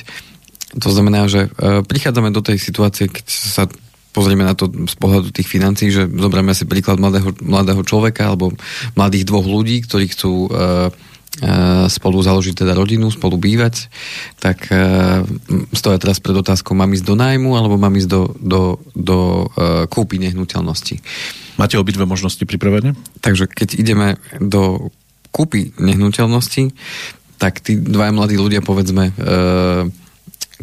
To znamená, že uh, prichádzame do tej situácie, keď sa pozrieme na to z pohľadu tých financií, že zoberieme si príklad mladého, mladého človeka alebo mladých dvoch ľudí, ktorí chcú uh, spolu založiť teda rodinu, spolu bývať, tak uh, stoja teraz pred otázkou, mám ísť do nájmu alebo mám ísť do, do, do kúpy nehnuteľnosti. Máte obidve možnosti pripravené? Takže keď ideme do kúpy nehnuteľnosti, tak tí dva mladí ľudia povedzme uh,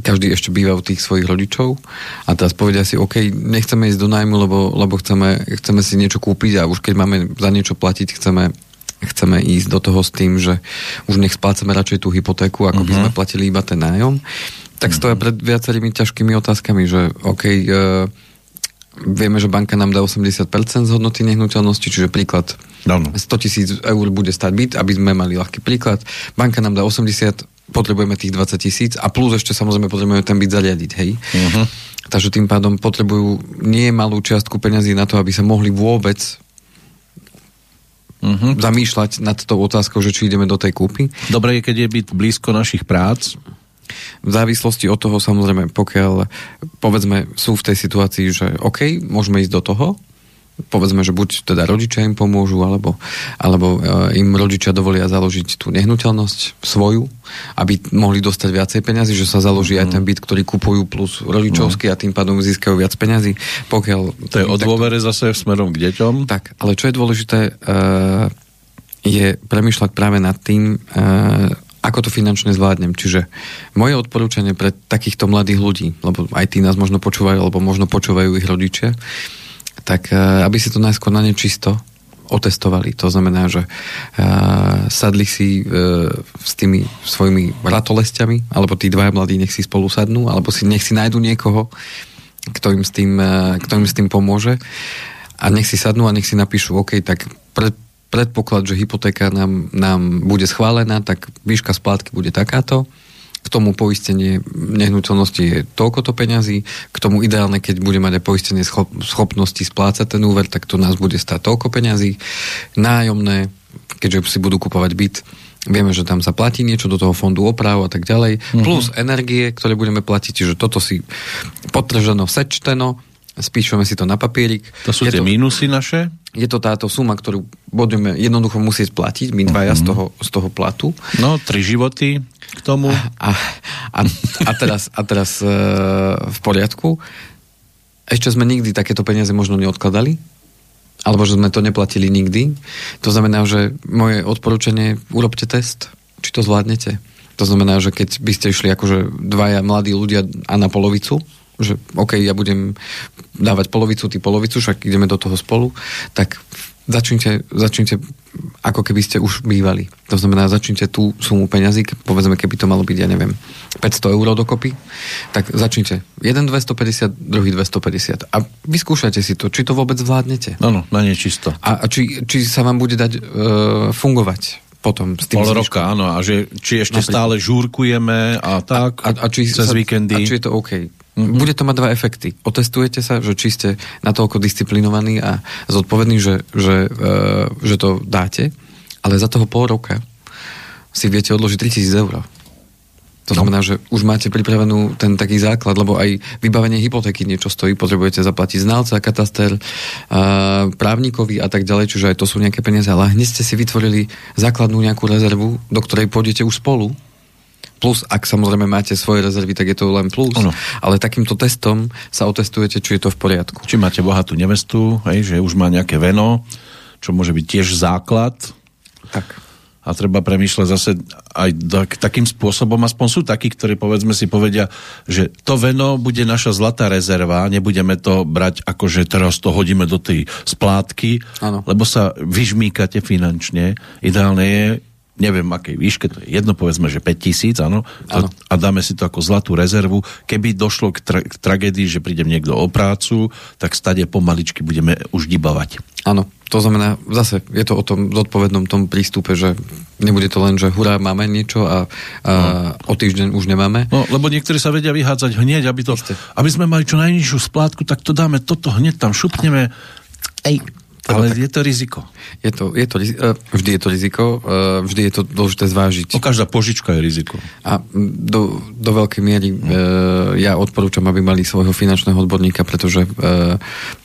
každý ešte býva u tých svojich rodičov a teraz povedia si, OK, nechceme ísť do nájmu, lebo, lebo chceme, chceme si niečo kúpiť a už keď máme za niečo platiť, chceme, chceme ísť do toho s tým, že už nech splácame radšej tú hypotéku, ako uh-huh. by mhm. sme platili iba ten nájom, tak uh-huh. stoja pred viacerými ťažkými otázkami, že OK, uh, vieme, že banka nám dá 80% z hodnoty nehnuteľnosti, čiže príklad no, no. 100 tisíc eur bude stať byt, aby sme mali ľahký príklad. Banka nám dá 80, potrebujeme tých 20 tisíc a plus ešte samozrejme potrebujeme ten byt zariadiť, hej. Uh-huh. Takže tým pádom potrebujú nie malú čiastku peňazí na to, aby sa mohli vôbec uh-huh. zamýšľať nad tou otázkou, že či ideme do tej kúpy. Dobre je, keď je byť blízko našich prác. V závislosti od toho samozrejme, pokiaľ povedzme sú v tej situácii, že OK, môžeme ísť do toho, povedzme, že buď teda rodičia im pomôžu, alebo, alebo e, im rodičia dovolia založiť tú nehnuteľnosť svoju, aby mohli dostať viacej peňazí, že sa založí mm. aj mhm. ten byt, ktorý kupujú plus rodičovský mm. a tým pádom získajú viac peňazí. Pokiaľ, to je o dôvere takto... zase smerom k deťom. Tak, ale čo je dôležité, uh, je premyšľať práve nad tým, uh, ako to finančne zvládnem. Čiže moje odporúčanie pre takýchto mladých ľudí, lebo aj tí nás možno počúvajú, alebo možno počúvajú ich rodičia, tak uh, aby si to najskôr na nečisto otestovali. To znamená, že uh, sadli si uh, s tými svojimi ratolestiami, alebo tí dvaja mladí nech si spolu sadnú, alebo si nech si nájdu niekoho, kto im s tým, kto im s tým pomôže a nech si sadnú a nech si napíšu, OK, tak pred, predpoklad, že hypotéka nám, nám bude schválená, tak výška splátky bude takáto, k tomu poistenie nehnuteľnosti je toľkoto peňazí, k tomu ideálne, keď bude mať aj poistenie schop, schopnosti splácať ten úver, tak to nás bude stať toľko peňazí. Nájomné, keďže si budú kupovať byt, vieme, že tam sa platí niečo do toho fondu oprav a tak ďalej, mm-hmm. plus energie, ktoré budeme platiť, čiže toto si potrženo, sečteno, spíšeme si to na papierik. To sú je tie to, mínusy naše? Je to táto suma, ktorú budeme jednoducho musieť platiť, my dvaja mm-hmm. z, toho, z toho platu. No, tri životy k tomu. A, a, a teraz, a teraz e, v poriadku. Ešte sme nikdy takéto peniaze možno neodkladali, alebo že sme to neplatili nikdy. To znamená, že moje odporúčanie, urobte test, či to zvládnete. To znamená, že keď by ste išli akože dvaja mladí ľudia a na polovicu, že OK, ja budem dávať polovicu, ty polovicu, však ideme do toho spolu, tak začnite, začnite ako keby ste už bývali. To znamená, začnite tú sumu peňazí, povedzme, keby to malo byť, ja neviem, 500 eur dokopy, tak začnite. Jeden 250, druhý 250. A vyskúšajte si to, či to vôbec zvládnete. Áno, na nečisto. A, a či, či sa vám bude dať uh, fungovať potom s tým Pol roka, áno, a že, či ešte Napríklad. stále žúrkujeme a tak, a, a, a či cez sa, víkendy. A či je to OK. Mm-hmm. Bude to mať dva efekty. Otestujete sa, že či ste natoľko disciplinovaní a zodpovední, že, že, uh, že to dáte, ale za toho pol roka si viete odložiť 3000 eur. To no. znamená, že už máte pripravenú ten taký základ, lebo aj vybavenie hypotéky niečo stojí, potrebujete zaplatiť znalca, kataster, uh, právnikovi a tak ďalej, čiže aj to sú nejaké peniaze, ale hneď ste si vytvorili základnú nejakú rezervu, do ktorej pôjdete už spolu plus, ak samozrejme máte svoje rezervy, tak je to len plus. Ano. Ale takýmto testom sa otestujete, či je to v poriadku. Či máte bohatú nevestu, hej, že už má nejaké veno, čo môže byť tiež základ. Tak. A treba premýšľať zase aj tak, takým spôsobom, aspoň sú takí, ktorí povedzme si povedia, že to veno bude naša zlatá rezerva, nebudeme to brať ako, že teraz to hodíme do tej splátky, ano. lebo sa vyžmíkate finančne. Ideálne je neviem akej výške, to je jedno, povedzme, že 5 tisíc, áno, a dáme si to ako zlatú rezervu. Keby došlo k, tra- k tragédii, že príde niekto o prácu, tak stade pomaličky budeme už dibavať. Áno, to znamená, zase je to o tom zodpovednom tom prístupe, že nebude to len, že hurá, máme niečo a, a no. o týždeň už nemáme. No, lebo niektorí sa vedia vyhádzať hneď, aby, to, aby sme mali čo najnižšiu splátku, tak to dáme toto, hneď tam šupneme. Ej, ale tak, je to riziko. Je to, je to, e, vždy je to riziko, e, vždy je to dôležité zvážiť. No, každá požička je riziko. A do, do veľkej miery no. ja odporúčam, aby mali svojho finančného odborníka, pretože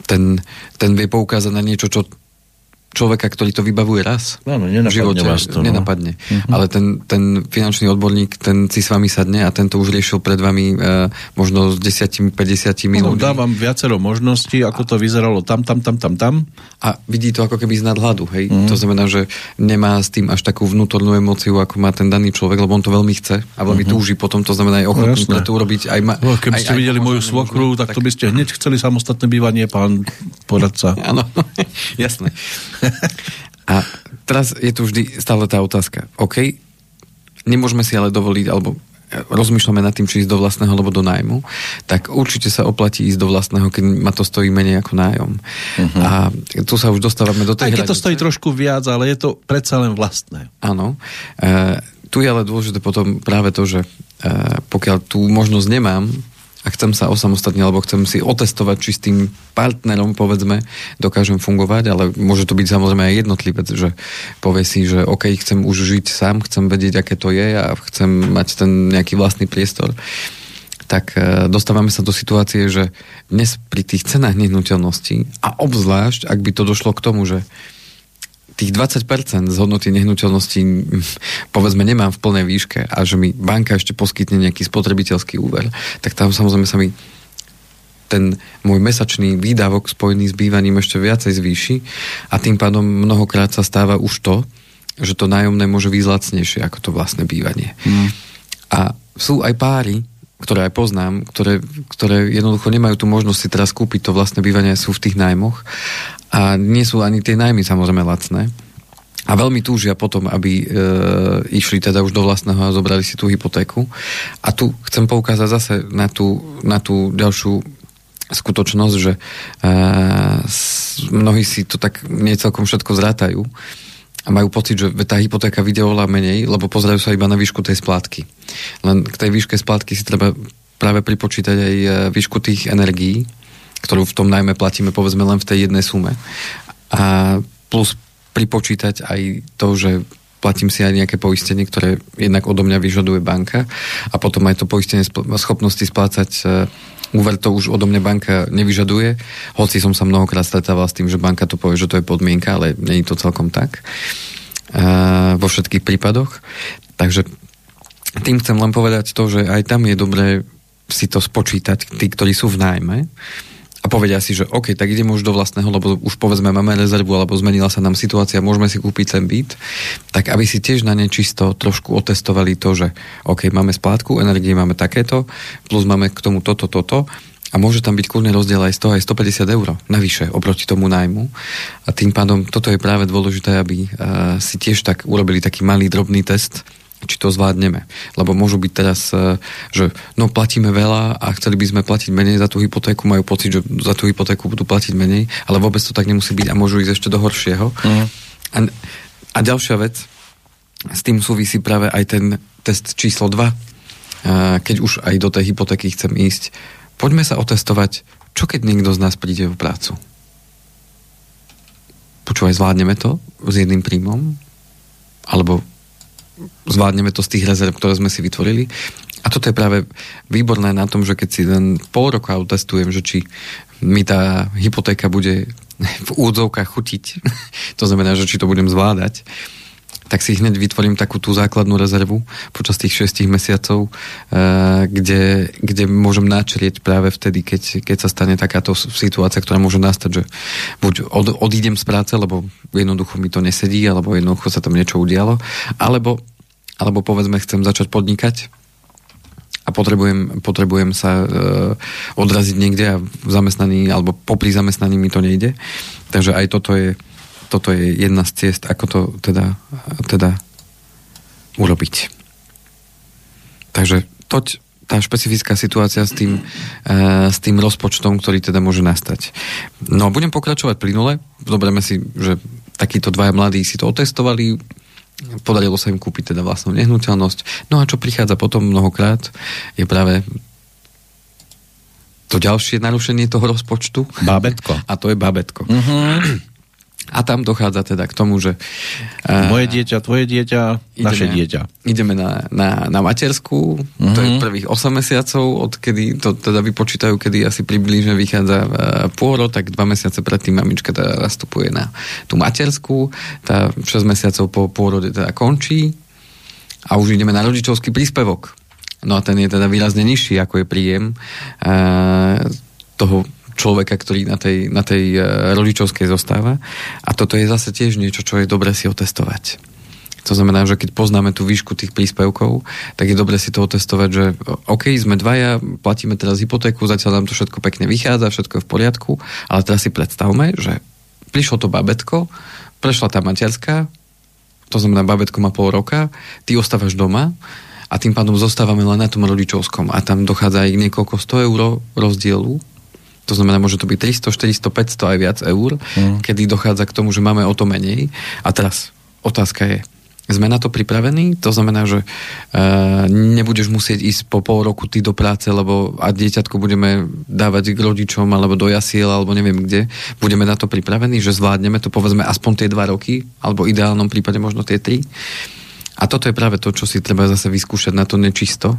ten, ten vie poukázať na niečo, čo človeka, ktorý to vybavuje raz Áno, v živote, vás to, no. nenapadne. Uh-huh. Ale ten, ten finančný odborník, ten si s vami sadne a ten to už riešil pred vami e, možno s 10-50 minút. No, dávam viacero možností, ako to vyzeralo tam, tam, tam, tam, tam. A vidí to ako keby z nadhľadu, hej. Uh-huh. To znamená, že nemá s tým až takú vnútornú emóciu, ako má ten daný človek, lebo on to veľmi chce a veľmi uh-huh. túži potom, to znamená aj ochotný no, to urobiť. Aj ma, no, keby aj, ste aj, videli moju svokru, tak, tak to by ste hneď chceli samostatné bývanie, pán poradca. Áno, jasné. A teraz je tu vždy stále tá otázka. OK, nemôžeme si ale dovoliť, alebo rozmýšľame nad tým, či ísť do vlastného alebo do nájmu, tak určite sa oplatí ísť do vlastného, keď ma to stojí menej ako nájom. Uh-huh. A tu sa už dostávame do tej Aj keď to stojí trošku viac, ale je to predsa len vlastné. Áno. E, tu je ale dôležité potom práve to, že e, pokiaľ tú možnosť nemám, a chcem sa osamostatniť, alebo chcem si otestovať, či s tým partnerom, povedzme, dokážem fungovať, ale môže to byť samozrejme aj jednotlivec, že povie si, že OK, chcem už žiť sám, chcem vedieť, aké to je a chcem mať ten nejaký vlastný priestor. Tak e, dostávame sa do situácie, že dnes pri tých cenách nehnuteľností a obzvlášť, ak by to došlo k tomu, že tých 20% z hodnoty nehnuteľností povedzme nemám v plnej výške a že mi banka ešte poskytne nejaký spotrebiteľský úver, tak tam samozrejme sa mi ten môj mesačný výdavok spojený s bývaním ešte viacej zvýši a tým pádom mnohokrát sa stáva už to, že to nájomné môže výsť lacnejšie ako to vlastné bývanie. Mm. A sú aj páry, ktoré aj poznám, ktoré, ktoré jednoducho nemajú tú možnosť si teraz kúpiť to vlastné bývanie, sú v tých nájmoch a nie sú ani tie nájmy samozrejme lacné. A veľmi túžia potom, aby e, išli teda už do vlastného a zobrali si tú hypotéku. A tu chcem poukázať zase na tú, na tú ďalšiu skutočnosť, že e, mnohí si to tak nie celkom všetko zrátajú a majú pocit, že tá hypotéka vyjde oveľa menej, lebo pozerajú sa iba na výšku tej splátky. Len k tej výške splátky si treba práve pripočítať aj e, výšku tých energií, ktorú v tom najmä platíme povedzme len v tej jednej sume. A plus pripočítať aj to, že platím si aj nejaké poistenie, ktoré jednak odo mňa vyžaduje banka a potom aj to poistenie schopnosti splácať e, úver to už odo mňa banka nevyžaduje, hoci som sa mnohokrát stretával s tým, že banka to povie, že to je podmienka, ale nie je to celkom tak uh, vo všetkých prípadoch. Takže tým chcem len povedať to, že aj tam je dobré si to spočítať, tí, ktorí sú v nájme, a povedia si, že OK, tak ideme už do vlastného, lebo už povedzme máme rezervu, alebo zmenila sa nám situácia, môžeme si kúpiť ten byt, tak aby si tiež na nečisto trošku otestovali to, že OK, máme splátku, energie máme takéto, plus máme k tomu toto, toto, a môže tam byť kľudne rozdiel aj 100, aj 150 eur navyše oproti tomu nájmu. A tým pádom toto je práve dôležité, aby uh, si tiež tak urobili taký malý drobný test, či to zvládneme. Lebo môžu byť teraz, e, že no platíme veľa a chceli by sme platiť menej za tú hypotéku, majú pocit, že za tú hypotéku budú platiť menej, ale vôbec to tak nemusí byť a môžu ísť ešte do horšieho. Mm. A, a ďalšia vec, s tým súvisí práve aj ten test číslo 2. Keď už aj do tej hypotéky chcem ísť, poďme sa otestovať, čo keď niekto z nás príde v prácu. Počúvaj, zvládneme to s jedným príjmom? Alebo zvládneme to z tých rezerv, ktoré sme si vytvorili. A toto je práve výborné na tom, že keď si len pol roka testujem, že či mi tá hypotéka bude v údzovkách chutiť, to znamená, že či to budem zvládať, tak si hneď vytvorím takú tú základnú rezervu počas tých 6 mesiacov, eh, kde, kde môžem načrieť práve vtedy, keď, keď sa stane takáto situácia, ktorá môže nastať, že buď od, odídem z práce, lebo jednoducho mi to nesedí, alebo jednoducho sa tam niečo udialo, alebo, alebo povedzme chcem začať podnikať a potrebujem, potrebujem sa e, odraziť niekde a v zamestnaní alebo popri zamestnaní mi to nejde. Takže aj toto je toto je jedna z ciest, ako to teda, teda urobiť. Takže toť tá špecifická situácia s tým, e, s tým rozpočtom, ktorý teda môže nastať. No a budem pokračovať plynule. Zoberieme si, že takíto dvaja mladí si to otestovali, podarilo sa im kúpiť teda vlastnú nehnuteľnosť. No a čo prichádza potom mnohokrát, je práve to ďalšie narušenie toho rozpočtu. Bábetko. A to je bábetko. Uh-huh. A tam dochádza teda k tomu, že... Uh, Moje dieťa, tvoje dieťa, ideme, naše dieťa. Ideme na, na, na materskú, uh-huh. to je mhm. prvých 8 mesiacov, odkedy to teda vypočítajú, kedy asi približne vychádza uh, pôro, tak 2 mesiace predtým mamička teda nastupuje na tú materskú, tá 6 mesiacov po pôrode teda končí a už ideme na rodičovský príspevok. No a ten je teda výrazne nižší, ako je príjem uh, toho človeka, ktorý na tej, na tej e, rodičovskej zostáva. A toto je zase tiež niečo, čo je dobre si otestovať. To znamená, že keď poznáme tú výšku tých príspevkov, tak je dobre si to otestovať, že OK, sme dvaja, platíme teraz hypotéku, zatiaľ nám to všetko pekne vychádza, všetko je v poriadku, ale teraz si predstavme, že prišlo to babetko, prešla tá materská, to znamená, babetko má pol roka, ty ostávaš doma a tým pádom zostávame len na tom rodičovskom a tam dochádza aj niekoľko 100 eur rozdielu to znamená, môže to byť 300, 400, 500 aj viac eur, mm. kedy dochádza k tomu, že máme o to menej. A teraz otázka je, sme na to pripravení, to znamená, že uh, nebudeš musieť ísť po pol roku ty do práce, lebo a dieťatko budeme dávať k rodičom alebo do jasiel, alebo neviem kde. Budeme na to pripravení, že zvládneme to povedzme aspoň tie dva roky, alebo v ideálnom prípade možno tie tri. A toto je práve to, čo si treba zase vyskúšať na to nečisto,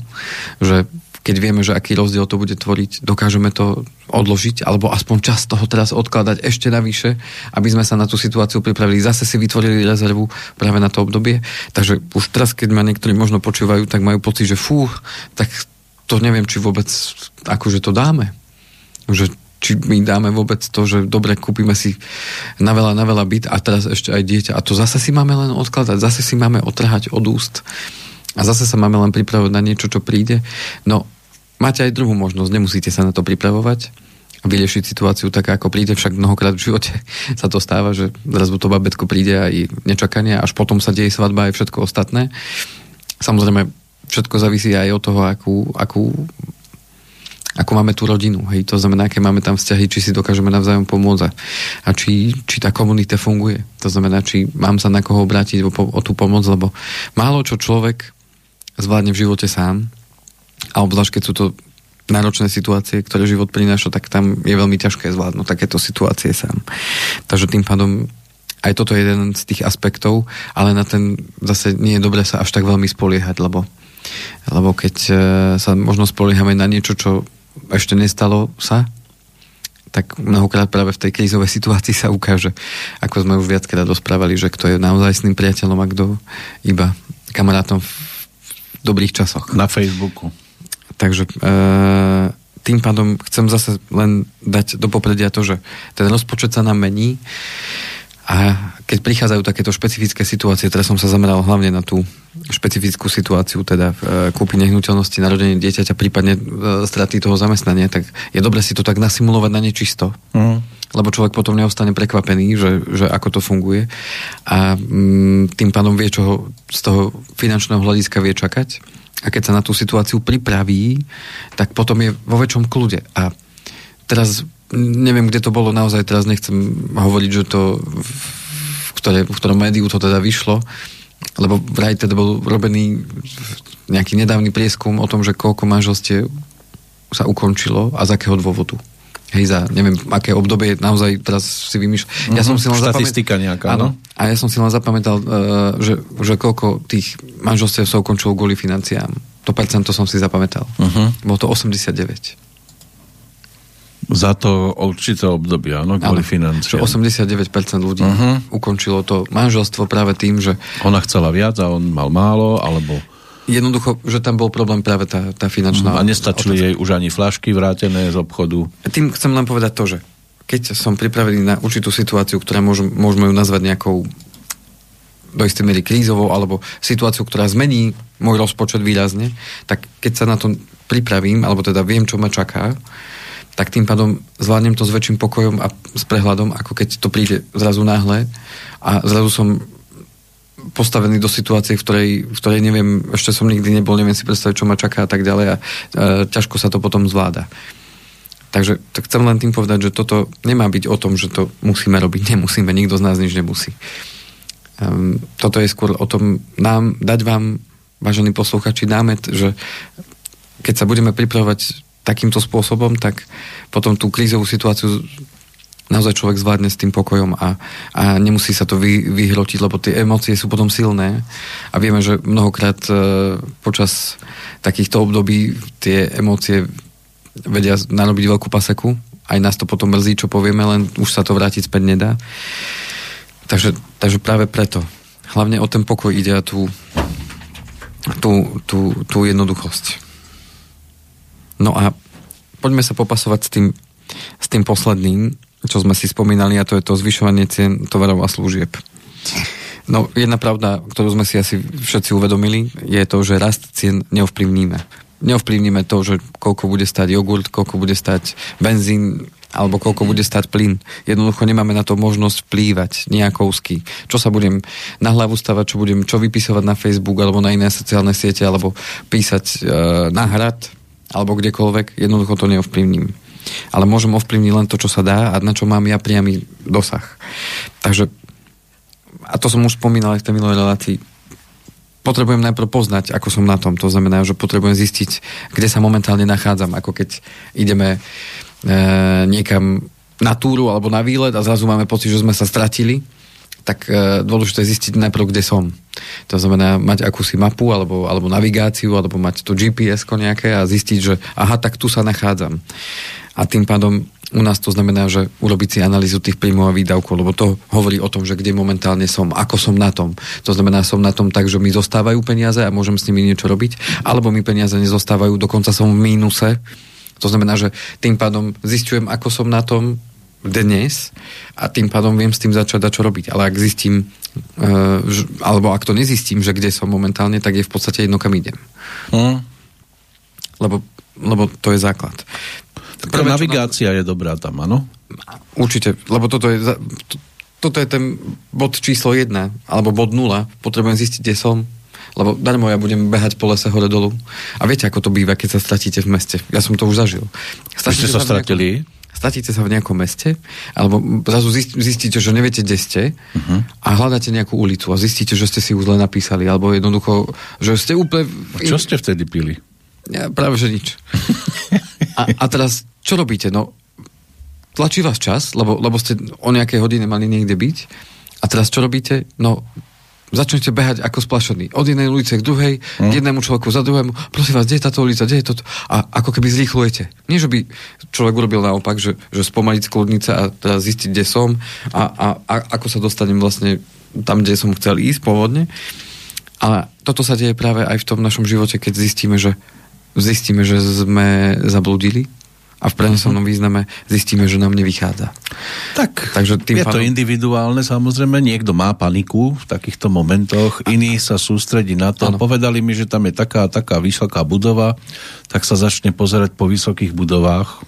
že keď vieme, že aký rozdiel to bude tvoriť, dokážeme to odložiť, alebo aspoň čas toho teraz odkladať ešte navyše, aby sme sa na tú situáciu pripravili. Zase si vytvorili rezervu práve na to obdobie. Takže už teraz, keď ma niektorí možno počúvajú, tak majú pocit, že fú, tak to neviem, či vôbec akože to dáme. Že či my dáme vôbec to, že dobre, kúpime si na veľa, na veľa byt a teraz ešte aj dieťa. A to zase si máme len odkladať, zase si máme otrhať od úst a zase sa máme len pripravovať na niečo, čo príde. No, máte aj druhú možnosť, nemusíte sa na to pripravovať a vyriešiť situáciu tak, ako príde, však mnohokrát v živote sa to stáva, že zrazu to babetko príde aj nečakanie, až potom sa deje svadba aj všetko ostatné. Samozrejme, všetko závisí aj od toho, akú, akú ako máme tú rodinu. Hej, to znamená, aké máme tam vzťahy, či si dokážeme navzájom pomôcť a či, či tá komunita funguje. To znamená, či mám sa na koho obrátiť o, o tú pomoc, lebo málo čo človek zvládne v živote sám a obzvlášť, keď sú to náročné situácie, ktoré život prináša, tak tam je veľmi ťažké zvládnuť takéto situácie sám. Takže tým pádom aj toto je jeden z tých aspektov, ale na ten zase nie je dobré sa až tak veľmi spoliehať, lebo, lebo keď e, sa možno spoliehame na niečo, čo ešte nestalo sa, tak mnohokrát práve v tej krízovej situácii sa ukáže, ako sme už viackrát rozprávali, že kto je naozaj s priateľom a kto iba kamarátom v dobrých časoch. Na Facebooku. Takže e, tým pádom chcem zase len dať do popredia to, že ten rozpočet sa nám mení a keď prichádzajú takéto špecifické situácie, teraz som sa zameral hlavne na tú špecifickú situáciu, teda e, kúpy nehnuteľnosti, narodenie dieťaťa, prípadne e, straty toho zamestnania, tak je dobre si to tak nasimulovať na nečisto. Mm. Lebo človek potom neostane prekvapený, že, že ako to funguje a mm, tým pádom vie, čo z toho finančného hľadiska vie čakať a keď sa na tú situáciu pripraví, tak potom je vo väčšom kľude. A teraz neviem, kde to bolo naozaj, teraz nechcem hovoriť, že to v, ktoré, v ktorom médiu to teda vyšlo, lebo vraj teda bol robený nejaký nedávny prieskum o tom, že koľko manželstiev sa ukončilo a z akého dôvodu. Hej, za neviem, aké obdobie naozaj teraz si vymýšľam. Ja som si len Štatistika zapamät... nejaká, áno. A ja som si len zapamätal, uh, že, že koľko tých manželstiev sa ukončilo kvôli financiám. To percento som si zapamätal. Uh-huh. Bolo to 89. Za to určité obdobie, áno, kvôli financiám. 89% ľudí uh-huh. ukončilo to manželstvo práve tým, že... Ona chcela viac a on mal málo, alebo... Jednoducho, že tam bol problém práve tá, tá finančná... A nestačili otázka. jej už ani flašky vrátené z obchodu. Tým chcem len povedať to, že keď som pripravený na určitú situáciu, ktorá môžem, môžeme ju nazvať nejakou do istej miery krízovou, alebo situáciu, ktorá zmení môj rozpočet výrazne, tak keď sa na to pripravím, alebo teda viem, čo ma čaká, tak tým pádom zvládnem to s väčším pokojom a s prehľadom, ako keď to príde zrazu náhle a zrazu som postavený do situácie, v ktorej, v ktorej neviem, ešte som nikdy nebol, neviem si predstaviť, čo ma čaká a tak ďalej a e, ťažko sa to potom zvláda. Takže to chcem len tým povedať, že toto nemá byť o tom, že to musíme robiť, nemusíme, nikto z nás nič nemusí. Um, toto je skôr o tom nám, dať vám, vážení posluchači, námet, že keď sa budeme pripravovať takýmto spôsobom, tak potom tú krízovú situáciu naozaj človek zvládne s tým pokojom a, a nemusí sa to vy, vyhrotiť, lebo tie emócie sú potom silné a vieme, že mnohokrát e, počas takýchto období tie emócie vedia narobiť veľkú paseku, aj nás to potom mrzí, čo povieme, len už sa to vrátiť späť nedá. Takže, takže práve preto. Hlavne o ten pokoj ide a tú, tú, tú, tú jednoduchosť. No a poďme sa popasovať s tým, s tým posledným, čo sme si spomínali, a to je to zvyšovanie cien tovarov a služieb. No, jedna pravda, ktorú sme si asi všetci uvedomili, je to, že rast cien neovplyvníme. Neovplyvníme to, že koľko bude stať jogurt, koľko bude stať benzín, alebo koľko bude stať plyn. Jednoducho nemáme na to možnosť vplývať nejakousky. Čo sa budem na hlavu stavať, čo budem čo vypisovať na Facebook alebo na iné sociálne siete, alebo písať e, na hrad, alebo kdekoľvek, jednoducho to neovplyvním. Ale môžem ovplyvniť len to, čo sa dá a na čo mám ja priamy dosah. Takže, a to som už spomínal aj v tej minulej relácii, potrebujem najprv poznať, ako som na tom. To znamená, že potrebujem zistiť, kde sa momentálne nachádzam, ako keď ideme e, niekam na túru alebo na výlet a zrazu máme pocit, že sme sa stratili, tak e, dôležité je zistiť najprv, kde som. To znamená mať akúsi mapu alebo, alebo navigáciu, alebo mať to GPS nejaké a zistiť, že aha, tak tu sa nachádzam. A tým pádom u nás to znamená, že urobiť si analýzu tých príjmov a výdavkov, lebo to hovorí o tom, že kde momentálne som, ako som na tom. To znamená, som na tom tak, že mi zostávajú peniaze a môžem s nimi niečo robiť, alebo mi peniaze nezostávajú, dokonca som v mínuse. To znamená, že tým pádom zistujem, ako som na tom dnes a tým pádom viem s tým začať dať čo robiť. Ale ak zistím, že, alebo ak to nezistím, že kde som momentálne, tak je v podstate jedno, kam idem. Hmm. Lebo, lebo to je základ. Tá navigácia na... je dobrá tam, áno? Určite, lebo toto je, to, toto je ten bod číslo 1, alebo bod 0. Potrebujem zistiť, kde som, lebo darmo ja budem behať po lese hore dolu. A viete, ako to býva, keď sa stratíte v meste. Ja som to už zažil. Stratíte ste sa stratili? Nejakom, stratíte sa v nejakom meste, alebo zrazu zistíte, že neviete, kde ste uh-huh. a hľadáte nejakú ulicu a zistíte, že ste si už zle napísali, alebo jednoducho, že ste úplne... A čo ste vtedy pili? Ja, práve, že nič. A, a teraz, čo robíte? No, tlačí vás čas, lebo, lebo ste o nejaké hodine mali niekde byť. A teraz čo robíte? No, začnete behať ako splašený. Od jednej ulice k druhej, mm. k jednému človeku za druhému. Prosím vás, kde je táto ulica, kde je toto? A ako keby zrýchlujete. Nie, že by človek urobil naopak, že, že spomaliť sklodnice a teraz zistiť, kde som a, a, a ako sa dostanem vlastne tam, kde som chcel ísť pôvodne. Ale toto sa deje práve aj v tom našom živote, keď zistíme, že zistíme, že sme zabludili a v prenesenom mhm. význame zistíme, že nám nevychádza. Tak, Takže tým je pádom... to individuálne, samozrejme, niekto má paniku v takýchto momentoch, iný sa sústredí na to. Ano. Povedali mi, že tam je taká taká vysoká budova, tak sa začne pozerať po vysokých budovách.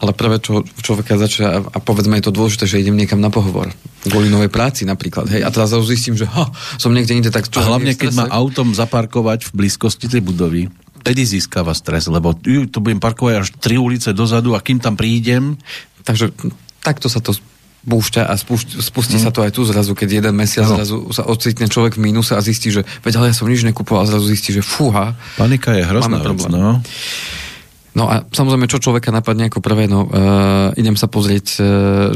Ale prvé, čo človeka začne, a povedzme je to dôležité, že idem niekam na pohovor. Kvôli novej práci napríklad. Hej, a teraz zistím, že ha, som niekde inde, tak čo... A hlavne, keď má autom zaparkovať v blízkosti tej budovy vtedy získava stres, lebo to budem parkovať až tri ulice dozadu a kým tam prídem... Takže takto sa to spúšťa a spúšť, spustí hmm. sa to aj tu zrazu, keď jeden mesiac no. zrazu sa ocitne človek v mínuse a zistí, že veď ale ja som nič nekupoval a zrazu zistí, že fúha. Panika je hrozná vec, no. No a samozrejme, čo človeka napadne ako prvé, no uh, idem sa pozrieť, uh,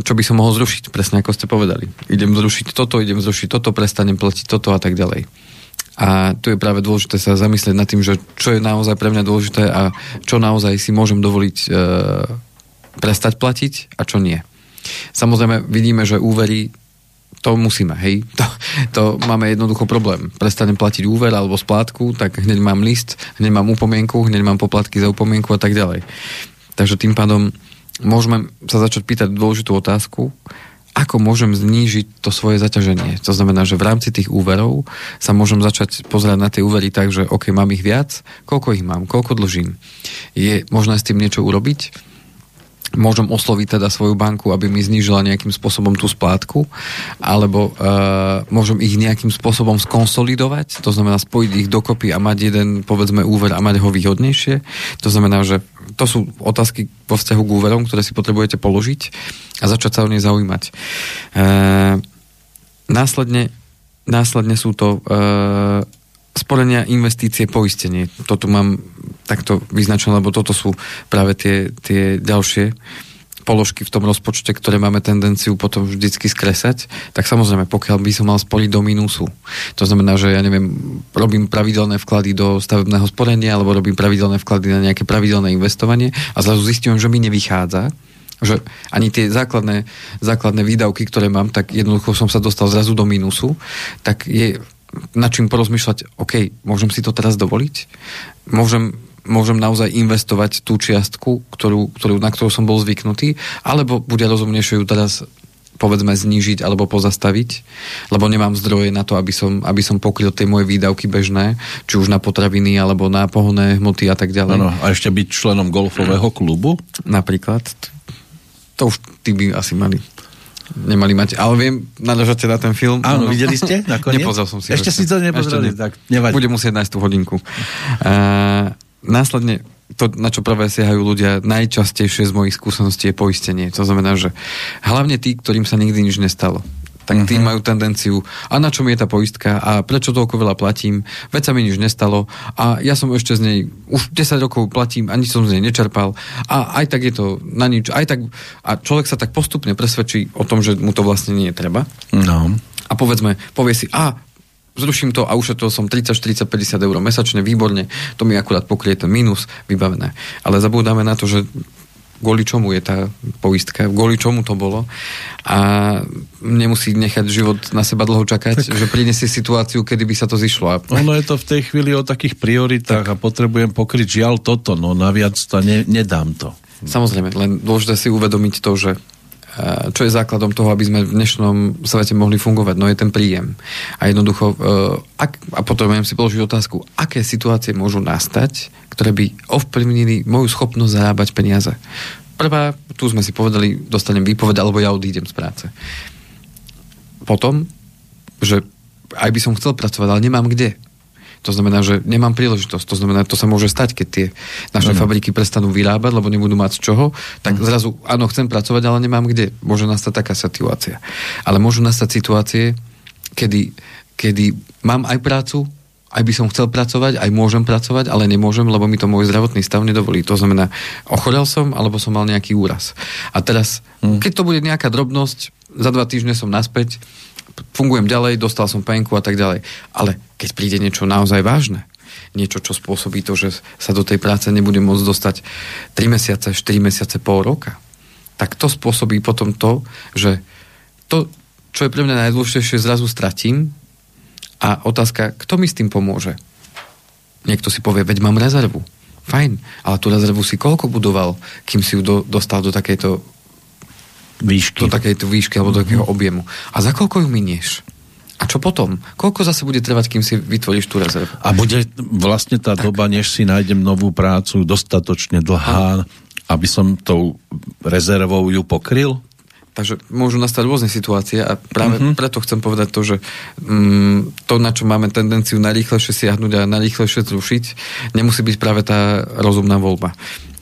čo by som mohol zrušiť, presne ako ste povedali. Idem zrušiť toto, idem zrušiť toto, prestanem platiť toto a tak ďalej. A tu je práve dôležité sa zamyslieť nad tým, že čo je naozaj pre mňa dôležité a čo naozaj si môžem dovoliť e, prestať platiť a čo nie. Samozrejme vidíme, že úvery to musíme, hej. To, to máme jednoducho problém. Prestanem platiť úver alebo splátku, tak hneď mám list, hneď mám upomienku, hneď mám poplatky za upomienku a tak ďalej. Takže tým pádom môžeme sa začať pýtať dôležitú otázku, ako môžem znížiť to svoje zaťaženie. To znamená, že v rámci tých úverov sa môžem začať pozerať na tie úvery tak, že OK, mám ich viac, koľko ich mám, koľko dlžím. Je možné s tým niečo urobiť? Môžem osloviť teda svoju banku, aby mi znížila nejakým spôsobom tú splátku, alebo uh, môžem ich nejakým spôsobom skonsolidovať, to znamená spojiť ich dokopy a mať jeden, povedzme, úver a mať ho výhodnejšie. To znamená, že to sú otázky vo vzťahu k úverom, ktoré si potrebujete položiť a začať sa o nej zaujímať. Uh, následne, následne sú to uh, sporenia, investície, poistenie. Toto mám takto vyznačené, lebo toto sú práve tie, tie ďalšie položky v tom rozpočte, ktoré máme tendenciu potom vždycky skresať, tak samozrejme, pokiaľ by som mal sporiť do mínusu, to znamená, že ja neviem, robím pravidelné vklady do stavebného sporenia alebo robím pravidelné vklady na nejaké pravidelné investovanie a zrazu zistím, že mi nevychádza, že ani tie základné, základné výdavky, ktoré mám, tak jednoducho som sa dostal zrazu do mínusu, tak je nad čím porozmýšľať, OK, môžem si to teraz dovoliť? Môžem, môžem naozaj investovať tú čiastku, ktorú, ktorú, na ktorú som bol zvyknutý, alebo bude rozumnejšie ju teraz povedzme znížiť alebo pozastaviť, lebo nemám zdroje na to, aby som, aby som pokryl tie moje výdavky bežné, či už na potraviny alebo na pohonné hmoty a tak ďalej. Ano, a ešte byť členom golfového klubu? Napríklad. To už tí by asi mali nemali mať. Ale viem, naležate na ten film. Áno, no, videli ste nakoniec? Nepozrel som si. Ešte si to nepozreli, ne. tak nevadí. Budem musieť nájsť tú hodinku. Uh, následne to, na čo prvé siahajú ľudia, najčastejšie z mojich skúseností je poistenie. To znamená, že hlavne tí, ktorým sa nikdy nič nestalo tak tí mm-hmm. majú tendenciu, a na čom je tá poistka a prečo toľko veľa platím, veď sa mi nič nestalo a ja som ešte z nej už 10 rokov platím a nič som z nej nečerpal a aj tak je to na nič, aj tak a človek sa tak postupne presvedčí o tom, že mu to vlastne nie je treba. No. A povedzme, povie si, a zruším to a ušetril som 30, 40, 50 eur mesačne, výborne, to mi akurát pokrie ten minus, vybavené. Ale zabúdame na to, že kvôli čomu je tá poistka, kvôli čomu to bolo a nemusí nechať život na seba dlho čakať, tak. že prinesie situáciu, kedy by sa to zišlo. Ono je to v tej chvíli o takých prioritách tak. a potrebujem pokryť žiaľ toto, no naviac to ne, nedám to. Samozrejme, len dôležité si uvedomiť to, že čo je základom toho, aby sme v dnešnom svete mohli fungovať? No je ten príjem. A jednoducho, e, ak, a potom si položiť otázku, aké situácie môžu nastať, ktoré by ovplyvnili moju schopnosť zarábať peniaze. Prvá, tu sme si povedali, dostanem výpoved, alebo ja odídem z práce. Potom, že aj by som chcel pracovať, ale nemám kde. To znamená, že nemám príležitosť. To znamená, to sa môže stať, keď tie naše mm. fabriky prestanú vyrábať, lebo nebudú mať z čoho. Tak mm. zrazu, áno, chcem pracovať, ale nemám kde. Môže nastať taká situácia. Ale môžu nastať situácie, kedy, kedy mám aj prácu, aj by som chcel pracovať, aj môžem pracovať, ale nemôžem, lebo mi to môj zdravotný stav nedovolí. To znamená, ochorel som, alebo som mal nejaký úraz. A teraz, mm. keď to bude nejaká drobnosť, za dva týždne som naspäť, fungujem ďalej, dostal som penku a tak ďalej. Ale keď príde niečo naozaj vážne, niečo, čo spôsobí to, že sa do tej práce nebude môcť dostať 3 mesiace, 4 mesiace, pol roka, tak to spôsobí potom to, že to, čo je pre mňa najdôležitejšie, zrazu stratím a otázka, kto mi s tým pomôže? Niekto si povie, veď mám rezervu. Fajn, ale tú rezervu si koľko budoval, kým si ju do, dostal do takejto výšky. Do takejto výšky alebo do takého objemu. A za koľko ju minieš? A čo potom? Koľko zase bude trvať, kým si vytvoríš tú rezervu? A bude vlastne tá tak. doba, než si nájdem novú prácu, dostatočne dlhá, a... aby som tou rezervou ju pokryl? Takže môžu nastať rôzne situácie a práve uh-huh. preto chcem povedať to, že um, to, na čo máme tendenciu najrýchlejšie siahnuť a najrýchlejšie zrušiť, nemusí byť práve tá rozumná voľba.